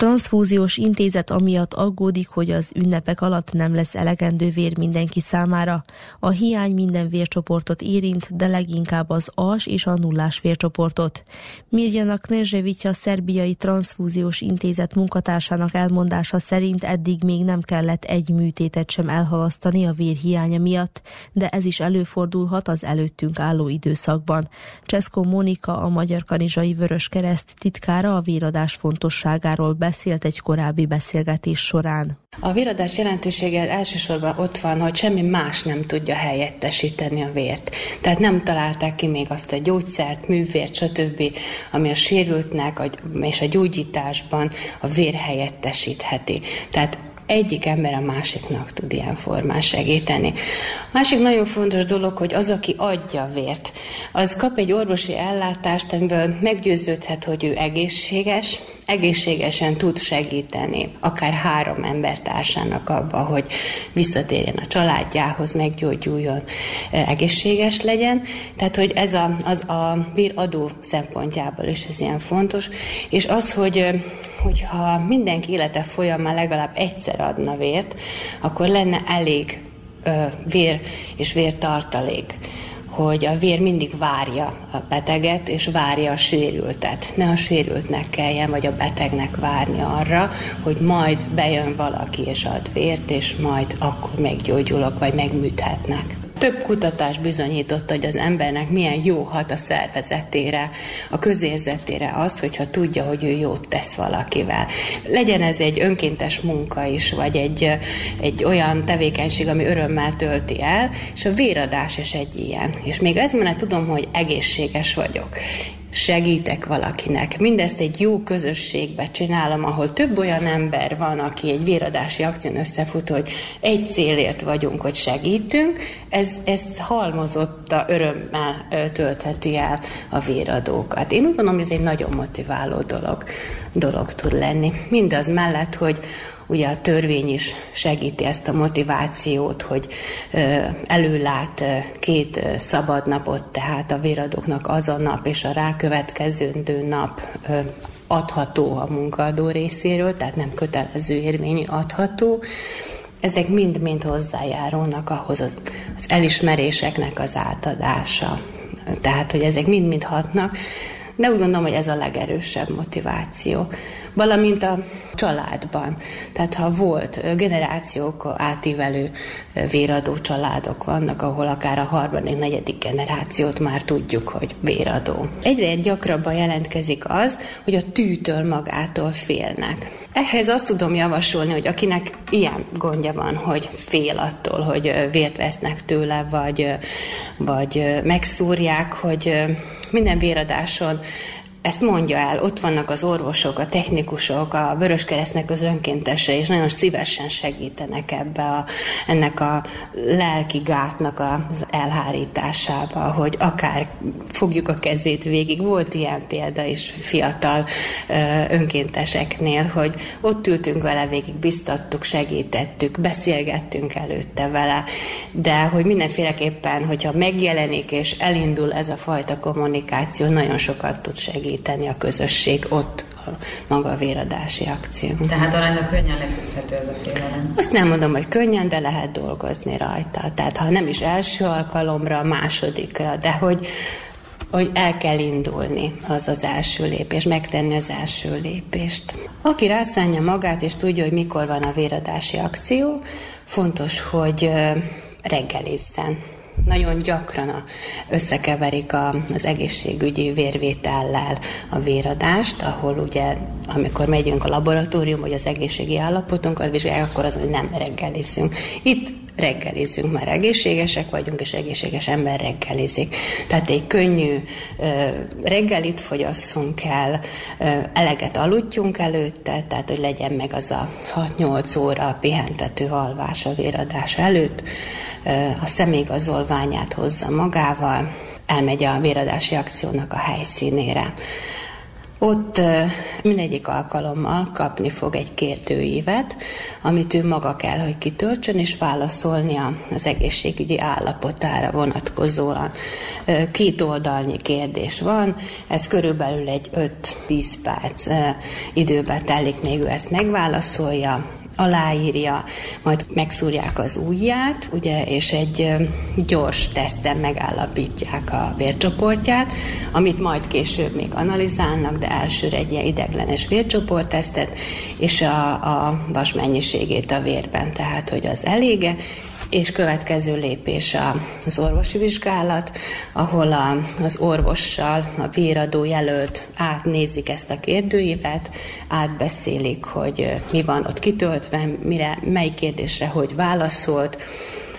A transzfúziós intézet amiatt aggódik, hogy az ünnepek alatt nem lesz elegendő vér mindenki számára. A hiány minden vércsoportot érint, de leginkább az as és a nullás vércsoportot. Mirjana Knezsevicsa szerbiai transzfúziós intézet munkatársának elmondása szerint eddig még nem kellett egy műtétet sem elhalasztani a vér hiánya miatt, de ez is előfordulhat az előttünk álló időszakban. Cseszko Monika, a Magyar Kanizsai Vörös Kereszt titkára a véradás fontosságáról beszélt egy korábbi beszélgetés során. A véradás jelentősége elsősorban ott van, hogy semmi más nem tudja helyettesíteni a vért. Tehát nem találták ki még azt a gyógyszert, művért, stb., ami a sérültnek és a gyógyításban a vér helyettesítheti. Tehát egyik ember a másiknak tud ilyen formán segíteni. Másik nagyon fontos dolog, hogy az, aki adja vért, az kap egy orvosi ellátást, amiből meggyőződhet, hogy ő egészséges, egészségesen tud segíteni akár három embertársának abba, hogy visszatérjen a családjához, meggyógyuljon, egészséges legyen. Tehát, hogy ez a, az a véradó szempontjából is ez ilyen fontos. És az, hogy hogyha mindenki élete folyamán legalább egyszer adna vért, akkor lenne elég ö, vér és vértartalék hogy a vér mindig várja a beteget, és várja a sérültet. Ne a sérültnek kelljen, vagy a betegnek várni arra, hogy majd bejön valaki és ad vért, és majd akkor meggyógyulok, vagy megműthetnek. Több kutatás bizonyította, hogy az embernek milyen jó hat a szervezetére, a közérzetére az, hogyha tudja, hogy ő jót tesz valakivel. Legyen ez egy önkéntes munka is, vagy egy, egy olyan tevékenység, ami örömmel tölti el, és a véradás is egy ilyen. És még ez mert tudom, hogy egészséges vagyok segítek valakinek. Mindezt egy jó közösségbe csinálom, ahol több olyan ember van, aki egy véradási akción összefut, hogy egy célért vagyunk, hogy segítünk, ez, ez halmozott a örömmel töltheti el a véradókat. Én úgy gondolom, hogy ez egy nagyon motiváló dolog, dolog tud lenni. Mindaz mellett, hogy Ugye a törvény is segíti ezt a motivációt, hogy előlát két szabad napot, tehát a véradóknak az a nap és a rákövetkező nap adható a munkaadó részéről, tehát nem kötelező érvényű adható. Ezek mind-mind hozzájárulnak ahhoz az, az elismeréseknek az átadása. Tehát, hogy ezek mind-mind hatnak, de úgy gondolom, hogy ez a legerősebb motiváció valamint a családban. Tehát ha volt generációk átívelő véradó családok vannak, ahol akár a harmadik, negyedik generációt már tudjuk, hogy véradó. Egyre gyakrabban jelentkezik az, hogy a tűtől magától félnek. Ehhez azt tudom javasolni, hogy akinek ilyen gondja van, hogy fél attól, hogy vért vesznek tőle, vagy, vagy megszúrják, hogy minden véradáson ezt mondja el, ott vannak az orvosok, a technikusok, a Vöröskeresztnek az önkéntese, és nagyon szívesen segítenek ebbe a, ennek a lelki gátnak az elhárításába, hogy akár fogjuk a kezét végig. Volt ilyen példa is fiatal önkénteseknél, hogy ott ültünk vele végig, biztattuk, segítettük, beszélgettünk előtte vele, de hogy mindenféleképpen, hogyha megjelenik és elindul ez a fajta kommunikáció, nagyon sokat tud segíteni segíteni a közösség ott a maga a véradási akció. Tehát aránylag könnyen leküzdhető ez a félelem? Azt nem mondom, hogy könnyen, de lehet dolgozni rajta. Tehát ha nem is első alkalomra, másodikra, de hogy hogy el kell indulni, az az első lépés, megtenni az első lépést. Aki rászánja magát, és tudja, hogy mikor van a véradási akció, fontos, hogy reggelizzen nagyon gyakran összekeverik a, az egészségügyi vérvétellel a véradást, ahol ugye, amikor megyünk a laboratórium, vagy az egészségi állapotunkat vizsgálják, akkor az, hogy nem reggelizünk. Itt reggelizünk, mert egészségesek vagyunk, és egészséges ember reggelizik. Tehát egy könnyű reggelit fogyasszunk el, eleget aludjunk előtte, tehát hogy legyen meg az a 6-8 óra pihentető alvás a véradás előtt, a személyigazolványát hozza magával, elmegy a véradási akciónak a helyszínére. Ott mindegyik alkalommal kapni fog egy kérdőívet, amit ő maga kell, hogy kitöltsön, és válaszolnia az egészségügyi állapotára vonatkozóan. Két oldalnyi kérdés van, ez körülbelül egy 5-10 perc időbe telik, még ő ezt megválaszolja, aláírja, majd megszúrják az ujját, ugye, és egy gyors teszten megállapítják a vércsoportját, amit majd később még analizálnak, de elsőre egy ilyen ideglenes vércsoporttesztet, és a, a vas mennyiségét a vérben, tehát hogy az elége, és következő lépés az orvosi vizsgálat, ahol a, az orvossal a véradó jelölt átnézik ezt a kérdőívet, átbeszélik, hogy mi van ott kitöltve, mire, mely kérdésre hogy válaszolt,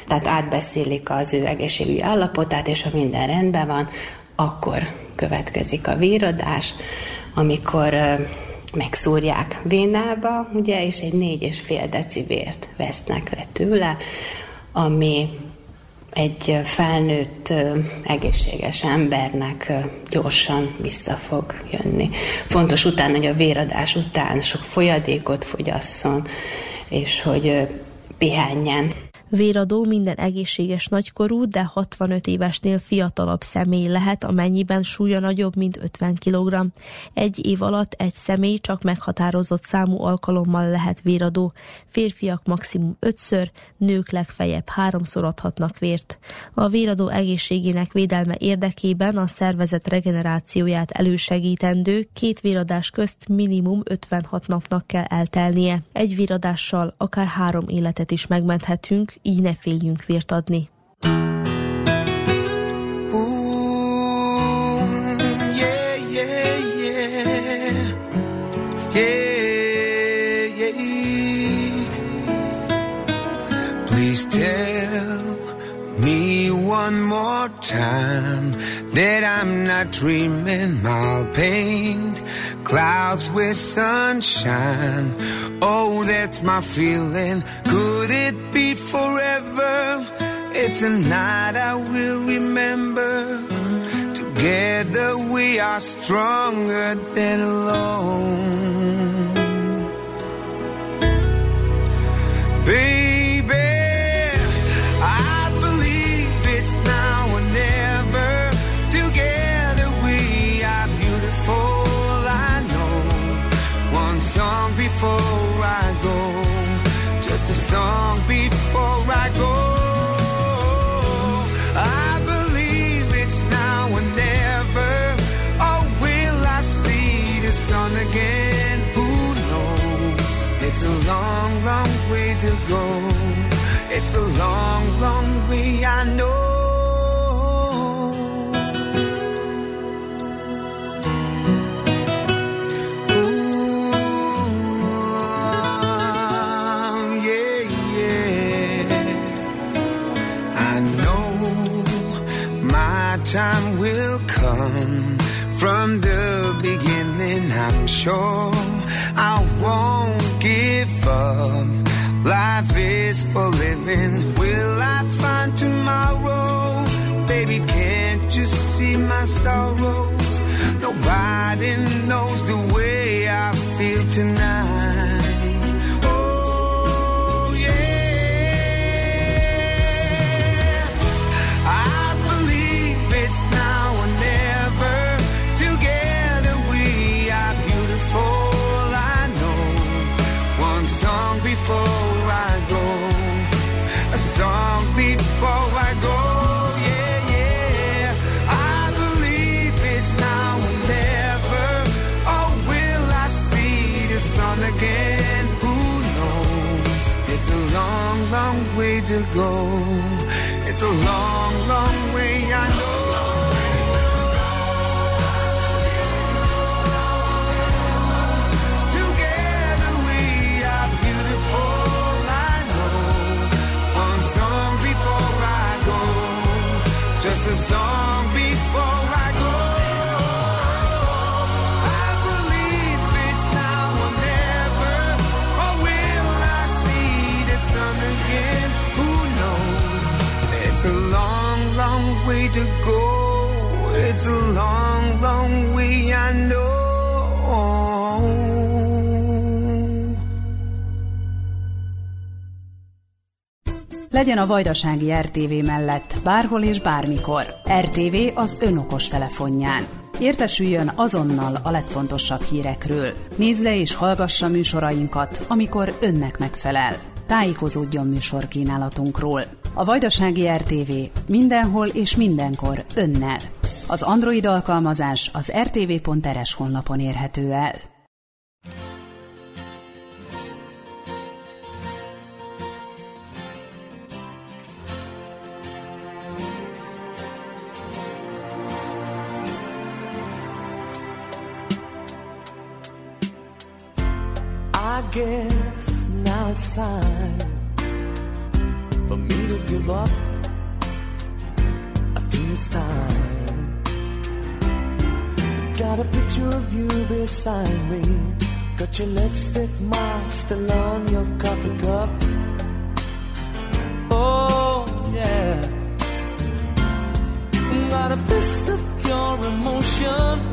tehát átbeszélik az ő egészségügyi állapotát, és ha minden rendben van, akkor következik a véradás, amikor megszúrják vénába, ugye, és egy négy és fél deci vért vesznek le tőle, ami egy felnőtt, egészséges embernek gyorsan vissza fog jönni. Fontos utána, hogy a véradás után sok folyadékot fogyasszon, és hogy pihenjen. Véradó minden egészséges nagykorú, de 65 évesnél fiatalabb személy lehet, amennyiben súlya nagyobb, mint 50 kg. Egy év alatt egy személy csak meghatározott számú alkalommal lehet véradó. Férfiak maximum 5-ször, nők legfeljebb 3-szor adhatnak vért. A véradó egészségének védelme érdekében a szervezet regenerációját elősegítendő két véradás közt minimum 56 napnak kell eltelnie. Egy véradással akár három életet is megmenthetünk, így ne féljünk vért adni. One more time that I'm not dreaming. I'll paint clouds with sunshine. Oh, that's my feeling. Could it be forever? It's a night I will remember. Together we are stronger than alone. Baby, song before I go. I believe it's now or never. Or will I see the sun again? Who knows? It's a long, long way to go. It's a long, long way I know. Time will come from the beginning. I'm sure I won't give up. Life is for living. Will I find tomorrow? Baby, can't you see my sorrows? Nobody knows the way I feel tonight. To go. It's a long, long way, I know. Together we are beautiful, I know. One song before I go, just a song way to go. It's a long, long way, I know. Legyen a Vajdasági RTV mellett bárhol és bármikor. RTV az önokos telefonján. Értesüljön azonnal a legfontosabb hírekről. Nézze és hallgassa műsorainkat, amikor önnek megfelel. Tájékozódjon műsorkínálatunkról. A Vajdasági RTV mindenhol és mindenkor önnel. Az Android alkalmazás az rtv.rs honlapon érhető el. I guess now it's time for me to give up. I think it's time. Got a picture of you beside me. Got your lipstick mark still on your coffee cup. Oh, yeah. Got a fist of pure emotion.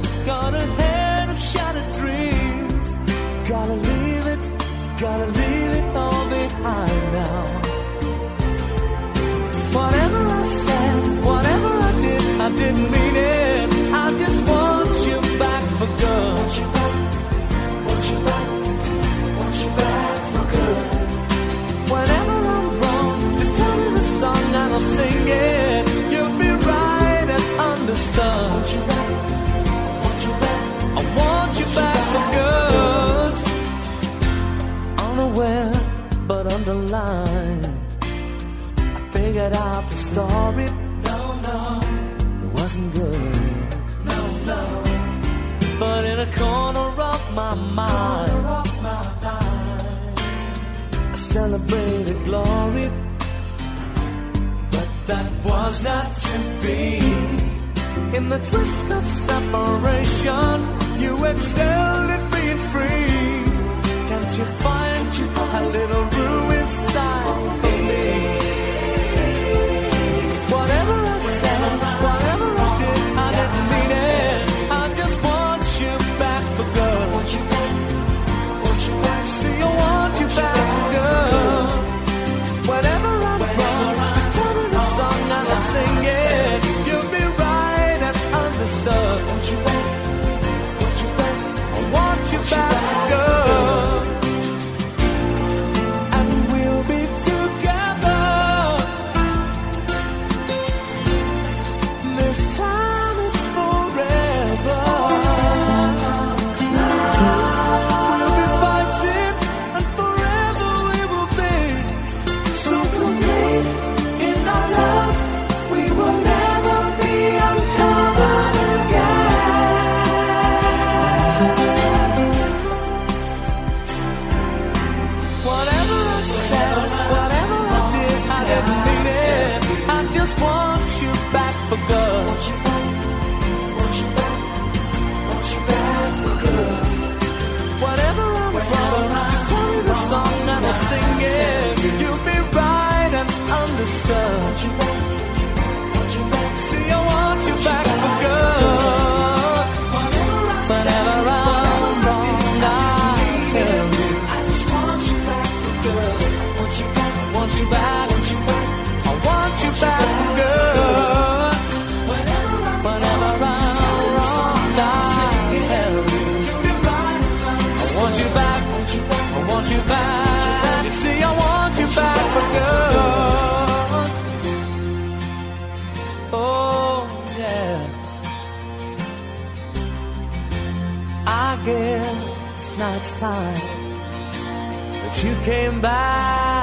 Didn't mean it. I just want you back for good. Whenever I'm wrong, just tell me the song and I'll sing it. You'll be right and understood. I want you back for good. Unaware, but underlined. I figured out the story. No, no, wasn't good. No, no. But in a corner of my mind, I celebrated glory. But that was not to be. In the twist of separation, you excelled at being free. Can't you find a little time that you came back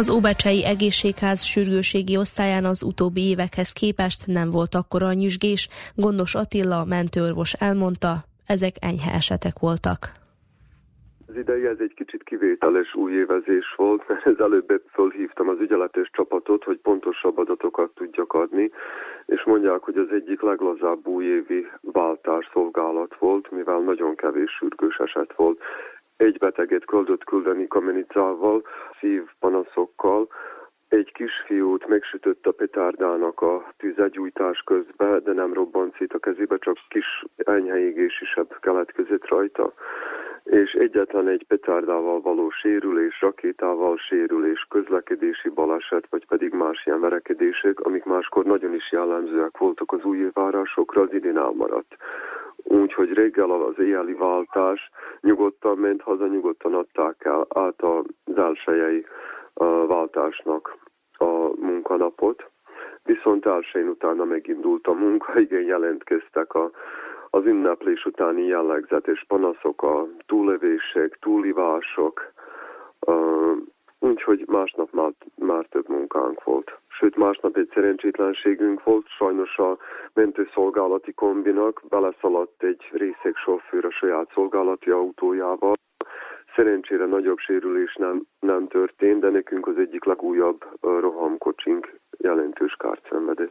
Az Óbecsei Egészségház sürgőségi osztályán az utóbbi évekhez képest nem volt akkora a nyüzsgés, Gondos Attila, mentőorvos elmondta, ezek enyhe esetek voltak. Az idei ez egy kicsit kivételes új évezés volt, mert az előbb fölhívtam az ügyeletes csapatot, hogy pontosabb adatokat tudjak adni, és mondják, hogy az egyik leglazább újévi váltás szolgálat volt, mivel nagyon kevés sürgős eset volt egy beteget küldött küldeni kamenicával, szívpanaszokkal, egy kisfiút megsütött a petárdának a tüzegyújtás közben, de nem robbant szét a kezébe, csak kis enyhe égésisebb keletkezett rajta. És egyetlen egy petárdával való sérülés, rakétával sérülés, közlekedési baleset, vagy pedig más ilyen verekedések, amik máskor nagyon is jellemzőek voltak az új várásokra, az idén elmaradt úgy, hogy reggel az éjjeli váltás nyugodtan ment haza, nyugodtan adták el át az elsőjei váltásnak a munkanapot. Viszont elsőn utána megindult a munka, igen, jelentkeztek a, az ünneplés utáni jellegzetes panaszok, a túlevések, túlivások, Úgyhogy másnap már, már több munkánk volt. Sőt, másnap egy szerencsétlenségünk volt, sajnos a mentőszolgálati kombinak beleszaladt egy részeg sofőr a saját szolgálati autójával. Szerencsére nagyobb sérülés nem, nem történt, de nekünk az egyik legújabb rohamkocsink jelentős kárt szenvedett.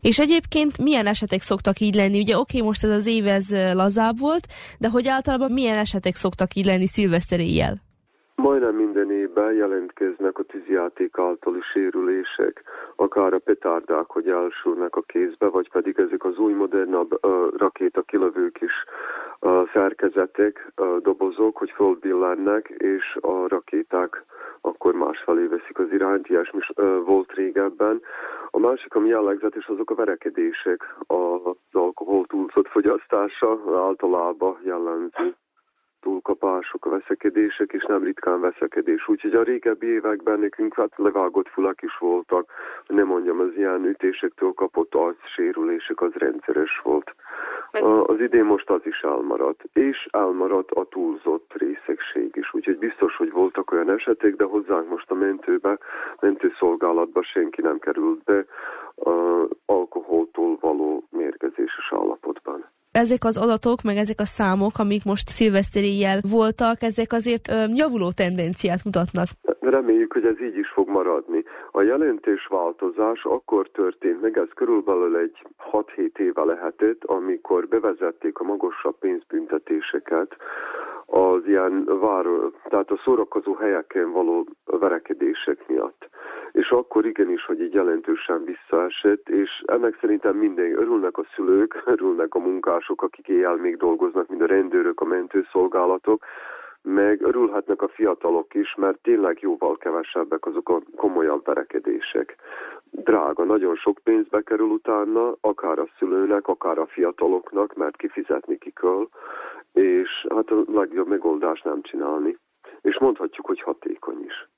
És egyébként milyen esetek szoktak így lenni? Ugye oké, most ez az év ez lazább volt, de hogy általában milyen esetek szoktak így lenni szilveszter éjjel? Majdnem minden évben jelentkeznek a tűzjáték általi sérülések, akár a petárdák, hogy elsülnek a kézbe, vagy pedig ezek az új modernabb uh, rakéta kilövők is szerkezetek, dobozok, hogy fölbillennek, és a rakéták akkor másfelé veszik az irányt, ilyesmi volt régebben. A másik, ami jellegzetes, azok a verekedések, az alkohol túlszott fogyasztása általában jellemző túlkapások, a veszekedések, és nem ritkán veszekedés. Úgyhogy a régebbi években nekünk hát levágott fulak is voltak, nem mondjam, az ilyen ütésektől kapott arcsérülések az rendszeres volt. Az idén most az is elmaradt, és elmaradt a túlzott részegség is, úgyhogy biztos, hogy voltak olyan esetek, de hozzánk most a mentőbe, mentőszolgálatba senki nem került be alkoholtól való mérgezéses állapotban ezek az adatok, meg ezek a számok, amik most szilveszteréjjel voltak, ezek azért ö, javuló tendenciát mutatnak. Reméljük, hogy ez így is fog maradni. A jelentős változás akkor történt meg, ez körülbelül egy 6-7 éve lehetett, amikor bevezették a magasabb pénzbüntetéseket az ilyen vár, tehát a szórakozó helyeken való verekedések miatt. És akkor igenis, hogy így jelentősen visszaesett, és ennek szerintem minden örülnek a szülők, örülnek a munkások, akik éjjel még dolgoznak, mint a rendőrök, a mentőszolgálatok, meg örülhetnek a fiatalok is, mert tényleg jóval kevesebbek azok a komolyabb verekedések. Drága, nagyon sok pénzbe kerül utána, akár a szülőnek, akár a fiataloknak, mert kifizetni kiköl, és hát a legjobb megoldás nem csinálni. És mondhatjuk, hogy hatékony is.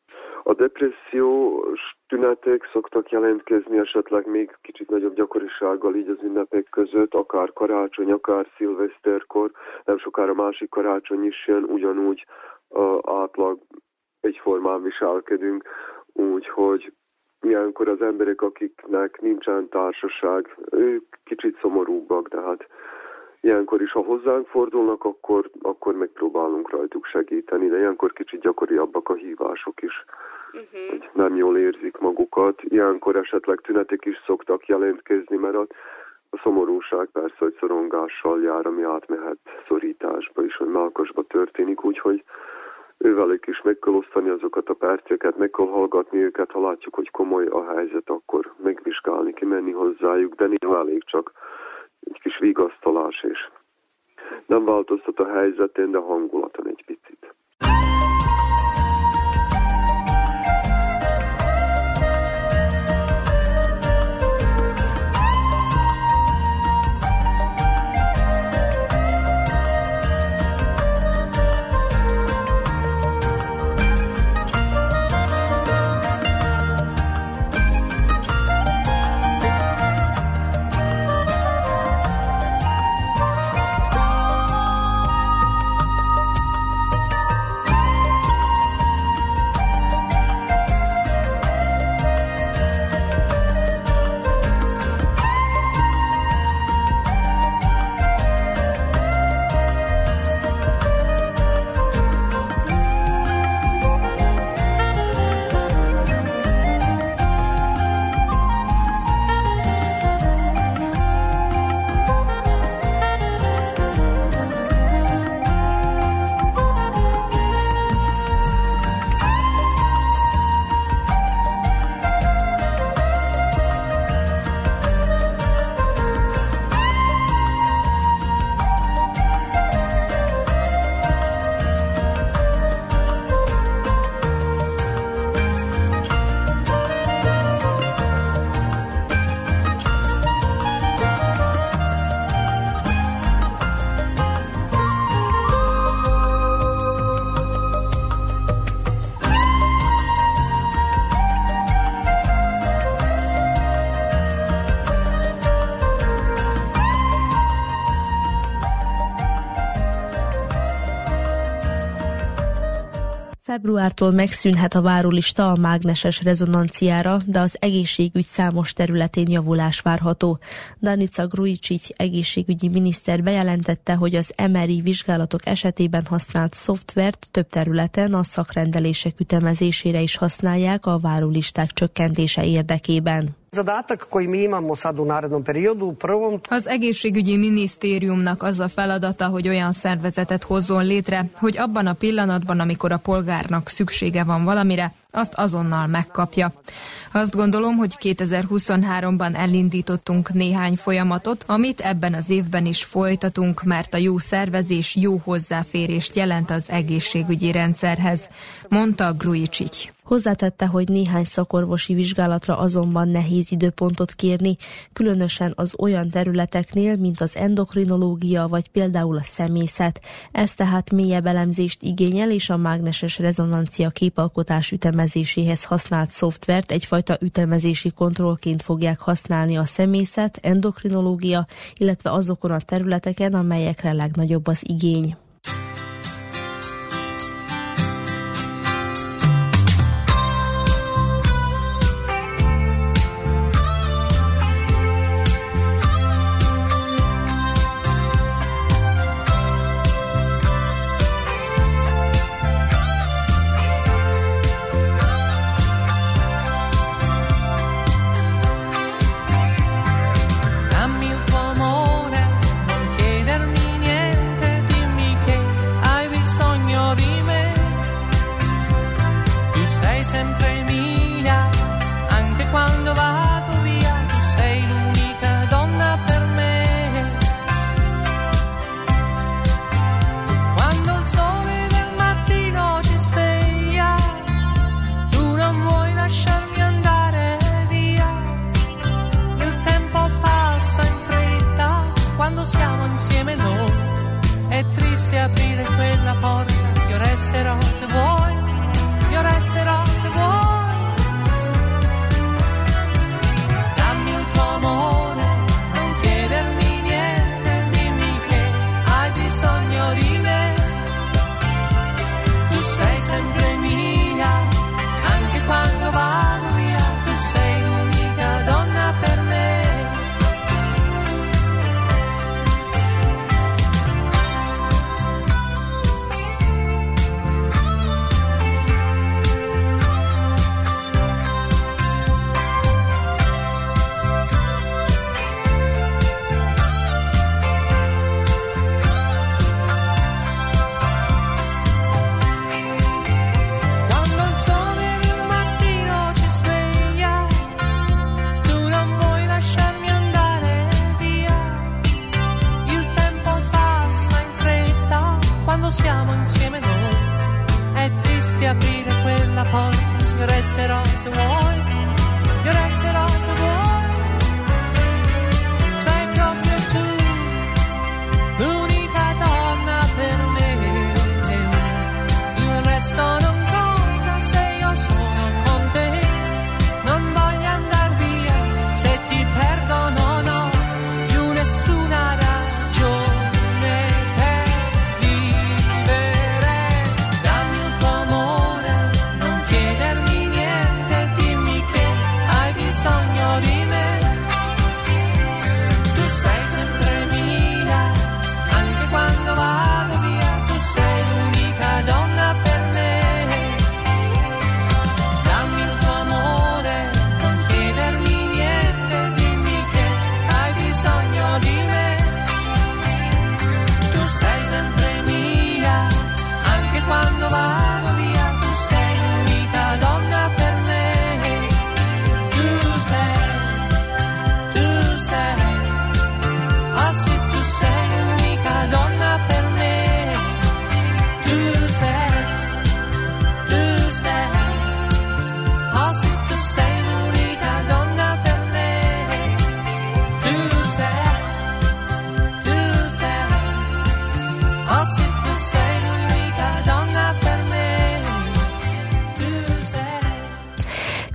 A depressziós tünetek szoktak jelentkezni esetleg még kicsit nagyobb gyakorisággal így az ünnepek között, akár karácsony, akár szilveszterkor, nem sokára másik karácsony is jön, ugyanúgy a átlag egyformán viselkedünk, úgyhogy ilyenkor az emberek, akiknek nincsen társaság, ők kicsit szomorúbbak, de hát Ilyenkor is, ha hozzánk fordulnak, akkor, akkor megpróbálunk rajtuk segíteni, de ilyenkor kicsit gyakoriabbak a hívások is, uh-huh. hogy nem jól érzik magukat. Ilyenkor esetleg tünetek is szoktak jelentkezni, mert a, a szomorúság persze, hogy szorongással jár, ami átmehet szorításba is, vagy melkasba történik, úgyhogy ővelük is meg kell osztani azokat a perceket, meg kell hallgatni őket, ha látjuk, hogy komoly a helyzet, akkor megvizsgálni, kimenni hozzájuk, de néha elég csak egy kis vigasztalás, és nem változtat a helyzetén, de hangulaton egy picit. Februártól megszűnhet a várólista a mágneses rezonanciára, de az egészségügy számos területén javulás várható. Danica Grujičić egészségügyi miniszter bejelentette, hogy az MRI vizsgálatok esetében használt szoftvert több területen a szakrendelések ütemezésére is használják a várólisták csökkentése érdekében. Zadatak koji mi. Az egészségügyi minisztériumnak az a feladata, hogy olyan szervezetet hozzon létre, hogy abban a pillanatban, amikor a polgárnak szüksége van valamire, azt azonnal megkapja. Azt gondolom, hogy 2023-ban elindítottunk néhány folyamatot, amit ebben az évben is folytatunk, mert a jó szervezés jó hozzáférést jelent az egészségügyi rendszerhez, mondta Grujicic. Hozzátette, hogy néhány szakorvosi vizsgálatra azonban nehéz időpontot kérni, különösen az olyan területeknél, mint az endokrinológia vagy például a szemészet. Ez tehát mélyebb elemzést igényel, és a mágneses rezonancia képalkotás ütemezéséhez használt szoftvert egyfajta ütemezési kontrollként fogják használni a szemészet, endokrinológia, illetve azokon a területeken, amelyekre legnagyobb az igény.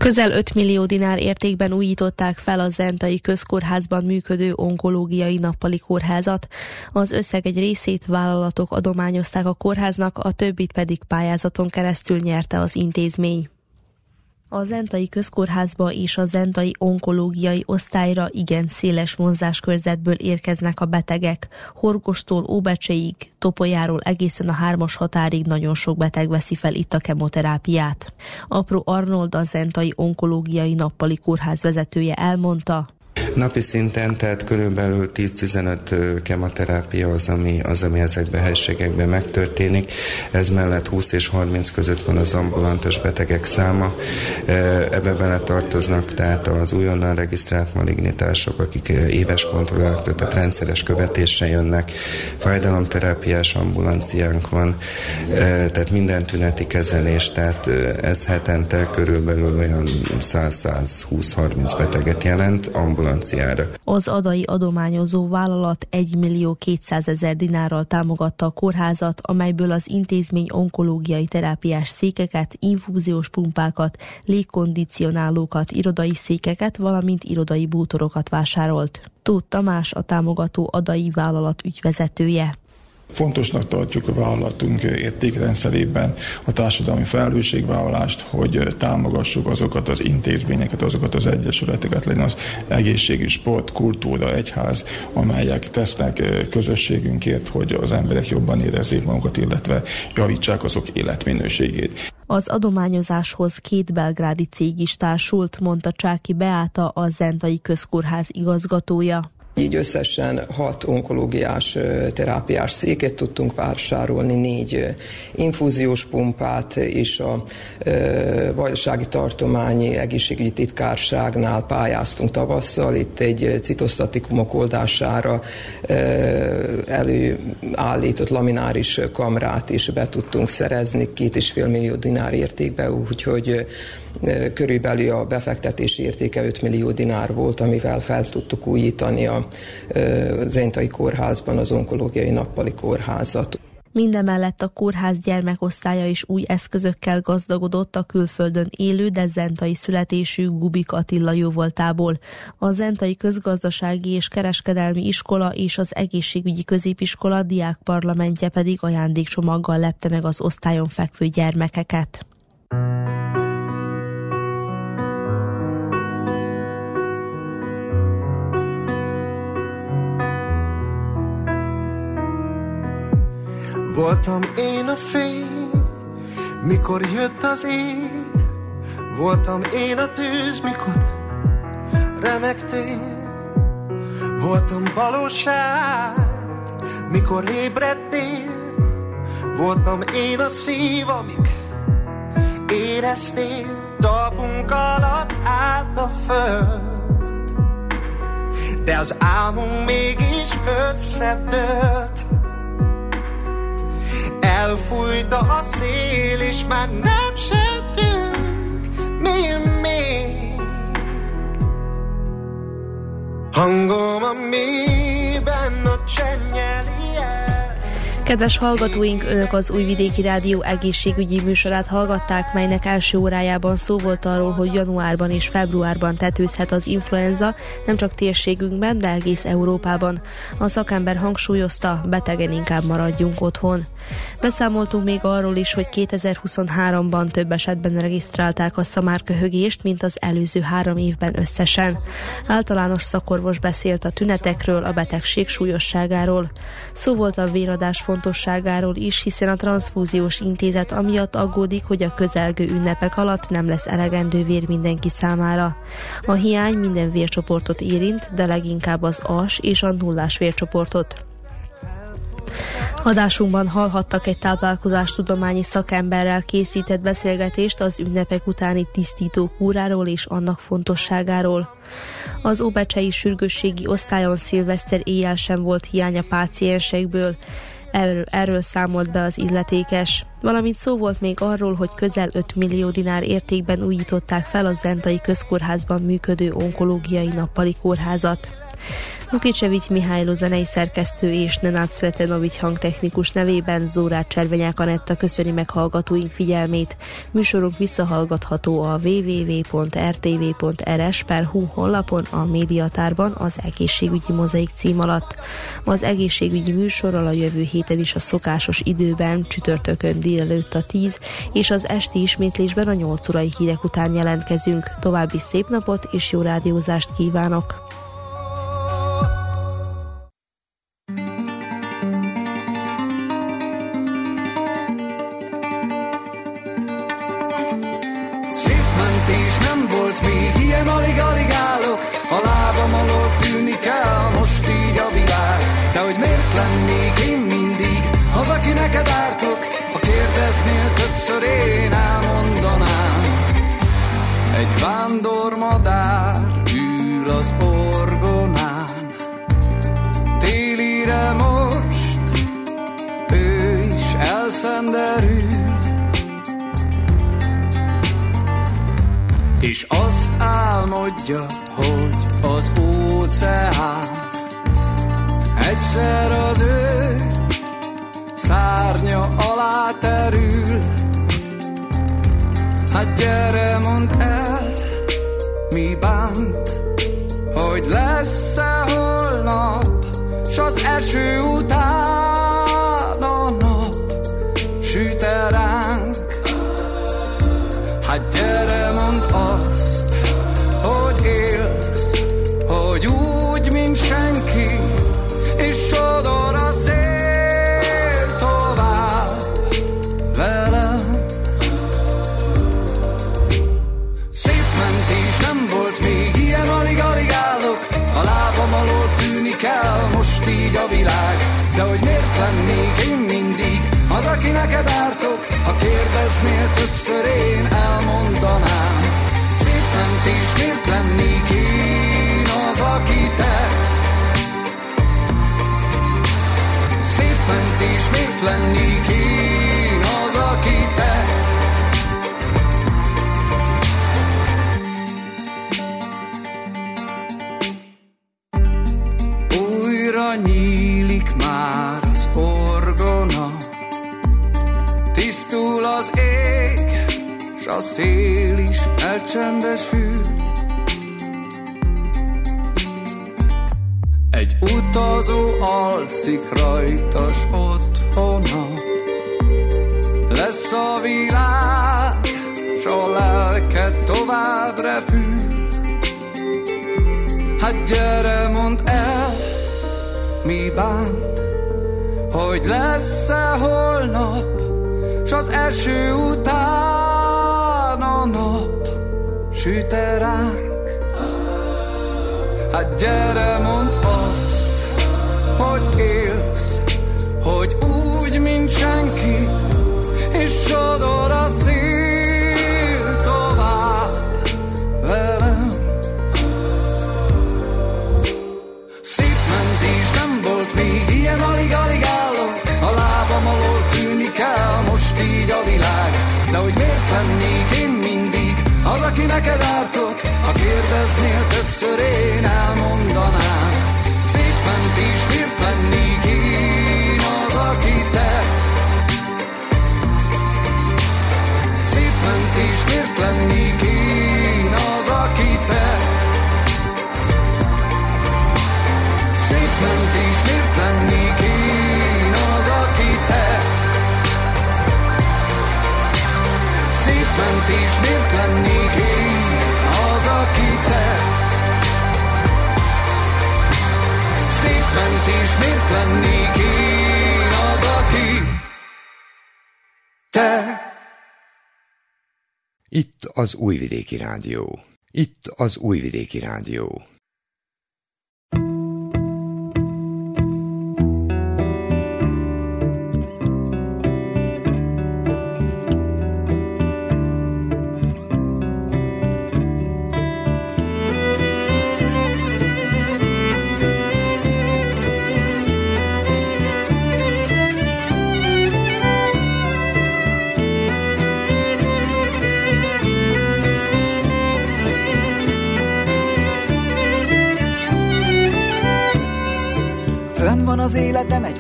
Közel 5 millió dinár értékben újították fel a Zentai Közkórházban működő onkológiai nappali kórházat. Az összeg egy részét vállalatok adományozták a kórháznak, a többit pedig pályázaton keresztül nyerte az intézmény. A Zentai Közkórházba és a Zentai Onkológiai Osztályra igen széles vonzáskörzetből érkeznek a betegek. Horgostól Óbecseig, Topolyáról egészen a hármas határig nagyon sok beteg veszi fel itt a kemoterápiát. Apró Arnold a Zentai Onkológiai Nappali Kórház vezetője elmondta, Napi szinten, tehát körülbelül 10-15 kemoterápia az ami, az, ami ezekben a helységekben megtörténik. Ez mellett 20 és 30 között van az ambulantos betegek száma. Ebbe bele tartoznak tehát az újonnan regisztrált malignitások, akik éves kontrollált, tehát rendszeres követésre jönnek. Fájdalomterápiás ambulanciánk van, tehát minden tüneti kezelés, tehát ez hetente körülbelül olyan 100-120-30 beteget jelent ambulanciánk ambulanciára. Az adai adományozó vállalat 1 millió 200 ezer dinárral támogatta a kórházat, amelyből az intézmény onkológiai terápiás székeket, infúziós pumpákat, légkondicionálókat, irodai székeket, valamint irodai bútorokat vásárolt. Tóth Tamás a támogató adai vállalat ügyvezetője. Fontosnak tartjuk a vállalatunk értékrendszerében a társadalmi felelősségvállalást, hogy támogassuk azokat az intézményeket, azokat az egyesületeket, legyen az egészségügy, sport, kultúra, egyház, amelyek tesznek közösségünkért, hogy az emberek jobban érezzék magukat, illetve javítsák azok életminőségét. Az adományozáshoz két belgrádi cég is társult, mondta Csáki Beáta, a Zentai Közkórház igazgatója. Így összesen hat onkológiás terápiás széket tudtunk vásárolni, négy infúziós pumpát, és a Vajdasági Tartományi Egészségügyi Titkárságnál pályáztunk tavasszal, itt egy citosztatikumok oldására előállított lamináris kamrát is be tudtunk szerezni, két és fél millió dinár értékbe, úgyhogy körülbelül a befektetési értéke 5 millió dinár volt, amivel fel tudtuk újítani a Zentai kórházban az onkológiai nappali kórházat. Mindemellett a kórház gyermekosztálya is új eszközökkel gazdagodott a külföldön élő, de zentai születésű Gubik Attila jóvoltából. A Zentai Közgazdasági és Kereskedelmi Iskola és az Egészségügyi Középiskola diákparlamentje pedig ajándékcsomaggal lepte meg az osztályon fekvő gyermekeket. Voltam én a fény, mikor jött az ég, voltam én a tűz, mikor remektél. Voltam valóság, mikor ébredtél, voltam én a szív, amik éreztél, talpunk alatt állt a föld. De az álmunk mégis összedőlt, Elfújta a szél, és már nem sejtünk, mi még. Hangom a mélyben a. Kedves hallgatóink, Önök az Újvidéki Rádió egészségügyi műsorát hallgatták, melynek első órájában szó volt arról, hogy januárban és februárban tetőzhet az influenza, nem csak térségünkben, de egész Európában. A szakember hangsúlyozta, betegen inkább maradjunk otthon. Beszámoltunk még arról is, hogy 2023-ban több esetben regisztrálták a szamárköhögést, mint az előző három évben összesen. Általános szakorvos beszélt a tünetekről, a betegség súlyosságáról. Szó volt a véradás fontosságáról is, hiszen a transfúziós intézet amiatt aggódik, hogy a közelgő ünnepek alatt nem lesz elegendő vér mindenki számára. A hiány minden vércsoportot érint, de leginkább az as és a nullás vércsoportot. Adásunkban hallhattak egy táplálkozástudományi szakemberrel készített beszélgetést az ünnepek utáni tisztító kúráról és annak fontosságáról. Az Óbecsei sürgősségi osztályon szilveszter éjjel sem volt hiány a páciensekből, Erről, erről számolt be az illetékes. Valamint szó volt még arról, hogy közel 5 millió dinár értékben újították fel a Zentai Közkórházban működő onkológiai nappali kórházat. Nukicevics Mihály zenei szerkesztő és Nenát Sretenovics hangtechnikus nevében Zórát Cservenyák Anetta köszöni meg hallgatóink figyelmét. Műsorunk visszahallgatható a www.rtv.rs.hu honlapon a médiatárban az egészségügyi mozaik cím alatt. Az egészségügyi műsorral a jövő héten is a szokásos időben, csütörtökön délelőtt a 10 és az esti ismétlésben a 8 órai hírek után jelentkezünk. További szép napot és jó rádiózást kívánok! És azt álmodja, hogy az óceán Egyszer az ő szárnya alá terül. Hát gyere, mondd el, mi bánt Hogy lesz-e holnap S az eső után aki neked ártok, ha kérdeznél többször én elmondanám. Szép mentés, miért lennék én az, aki te? Szép mentés, miért lennék én elcsendesül. Egy utazó alszik rajtas otthona, lesz a világ, s a lelke tovább repül. Hát gyere, mondd el, mi bánt, hogy lesz-e holnap, s az eső után a nap süt-e ránk. Hát gyere, mondd azt, hogy élsz, hogy úgy, mint senki, és sodor aki neked ártok, ha kérdeznél többször én az Újvidéki Rádió. Itt az Újvidéki Rádió.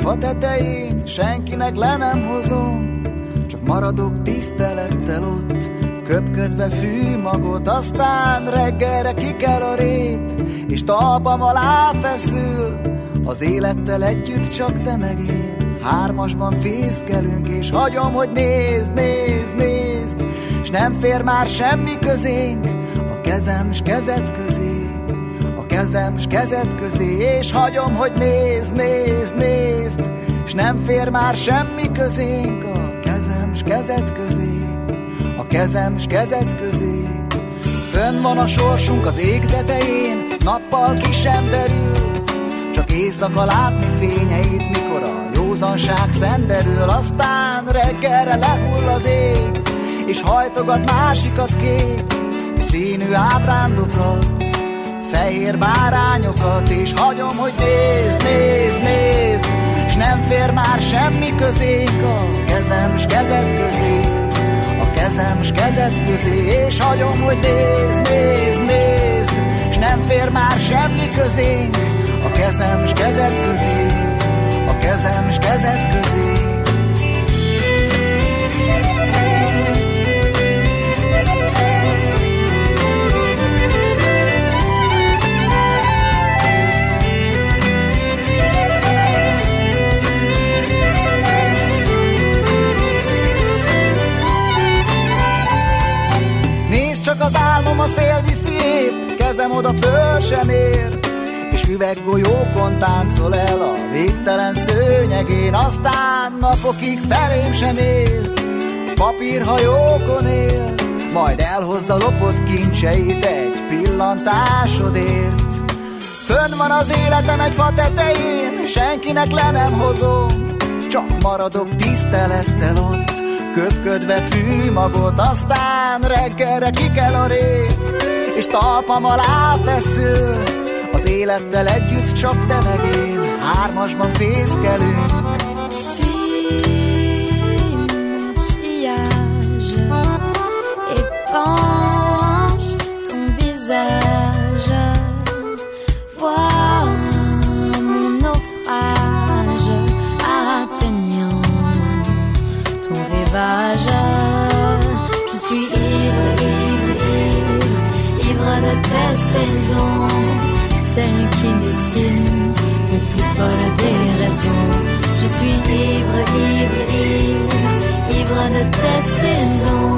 Fa tetején, senkinek le nem hozom, csak maradok tisztelettel ott, köpködve fű magot, aztán reggelre kikel a rét, és talpam alá feszül, az élettel együtt csak te meg én. Hármasban fészkelünk, és hagyom, hogy nézd, nézd, nézd, s nem fér már semmi közénk, a kezem s kezed közé, kezem s kezed közé, és hagyom, hogy nézd, nézd, nézd, s nem fér már semmi közénk, a kezem s kezed közé, a kezem s kezed közé. Fönn van a sorsunk az ég tetején, nappal ki sem derül, csak éjszaka látni fényeit, mikor a józanság szenderül, aztán reggelre lehull az ég, és hajtogat másikat kék, színű ábrándokat, fehér bárányokat, és hagyom, hogy nézd, nézd, nézd, s nem fér már semmi közénk a kezem s kezed közé, a kezem s kezed közé, és hagyom, hogy nézd, nézd, nézd, s nem fér már semmi közénk a kezem s kezed közé, a kezem s kezed közé. Kezem oda föl sem ér, és üveggolyókon táncol el a végtelen szőnyegén, aztán napokig felém sem néz, papírhajókon él, majd elhozza lopott kincseit egy pillantásodért. Fönn van az életem egy fa tetején, senkinek le nem hozom, csak maradok tisztelettel ott, köpködve fű magot, aztán reggelre kikel a rét, és talpam alá feszül, az élettel együtt csak te meg én, hármasban fészkelünk. sillage épanche tes saisons, celles qui dessinent le plus folle des raisons. Je suis ivre, ivre, ivre, ivre de tes saisons,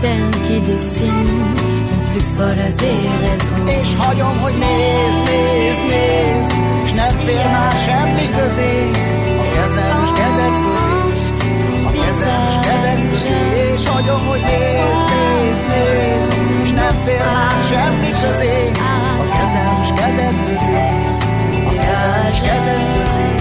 celles qui dessinent le plus folle des raisons. És hagyom, hogy nézd, nézd, nézd, s nem fér már semmi közé, a kezem s kezed közé, a kezem s kezed közé, és hagyom, hogy nézd, nézd, nézd, nem fér már semmi közé, a kezem s kezed közé, a kezem s kezed közé.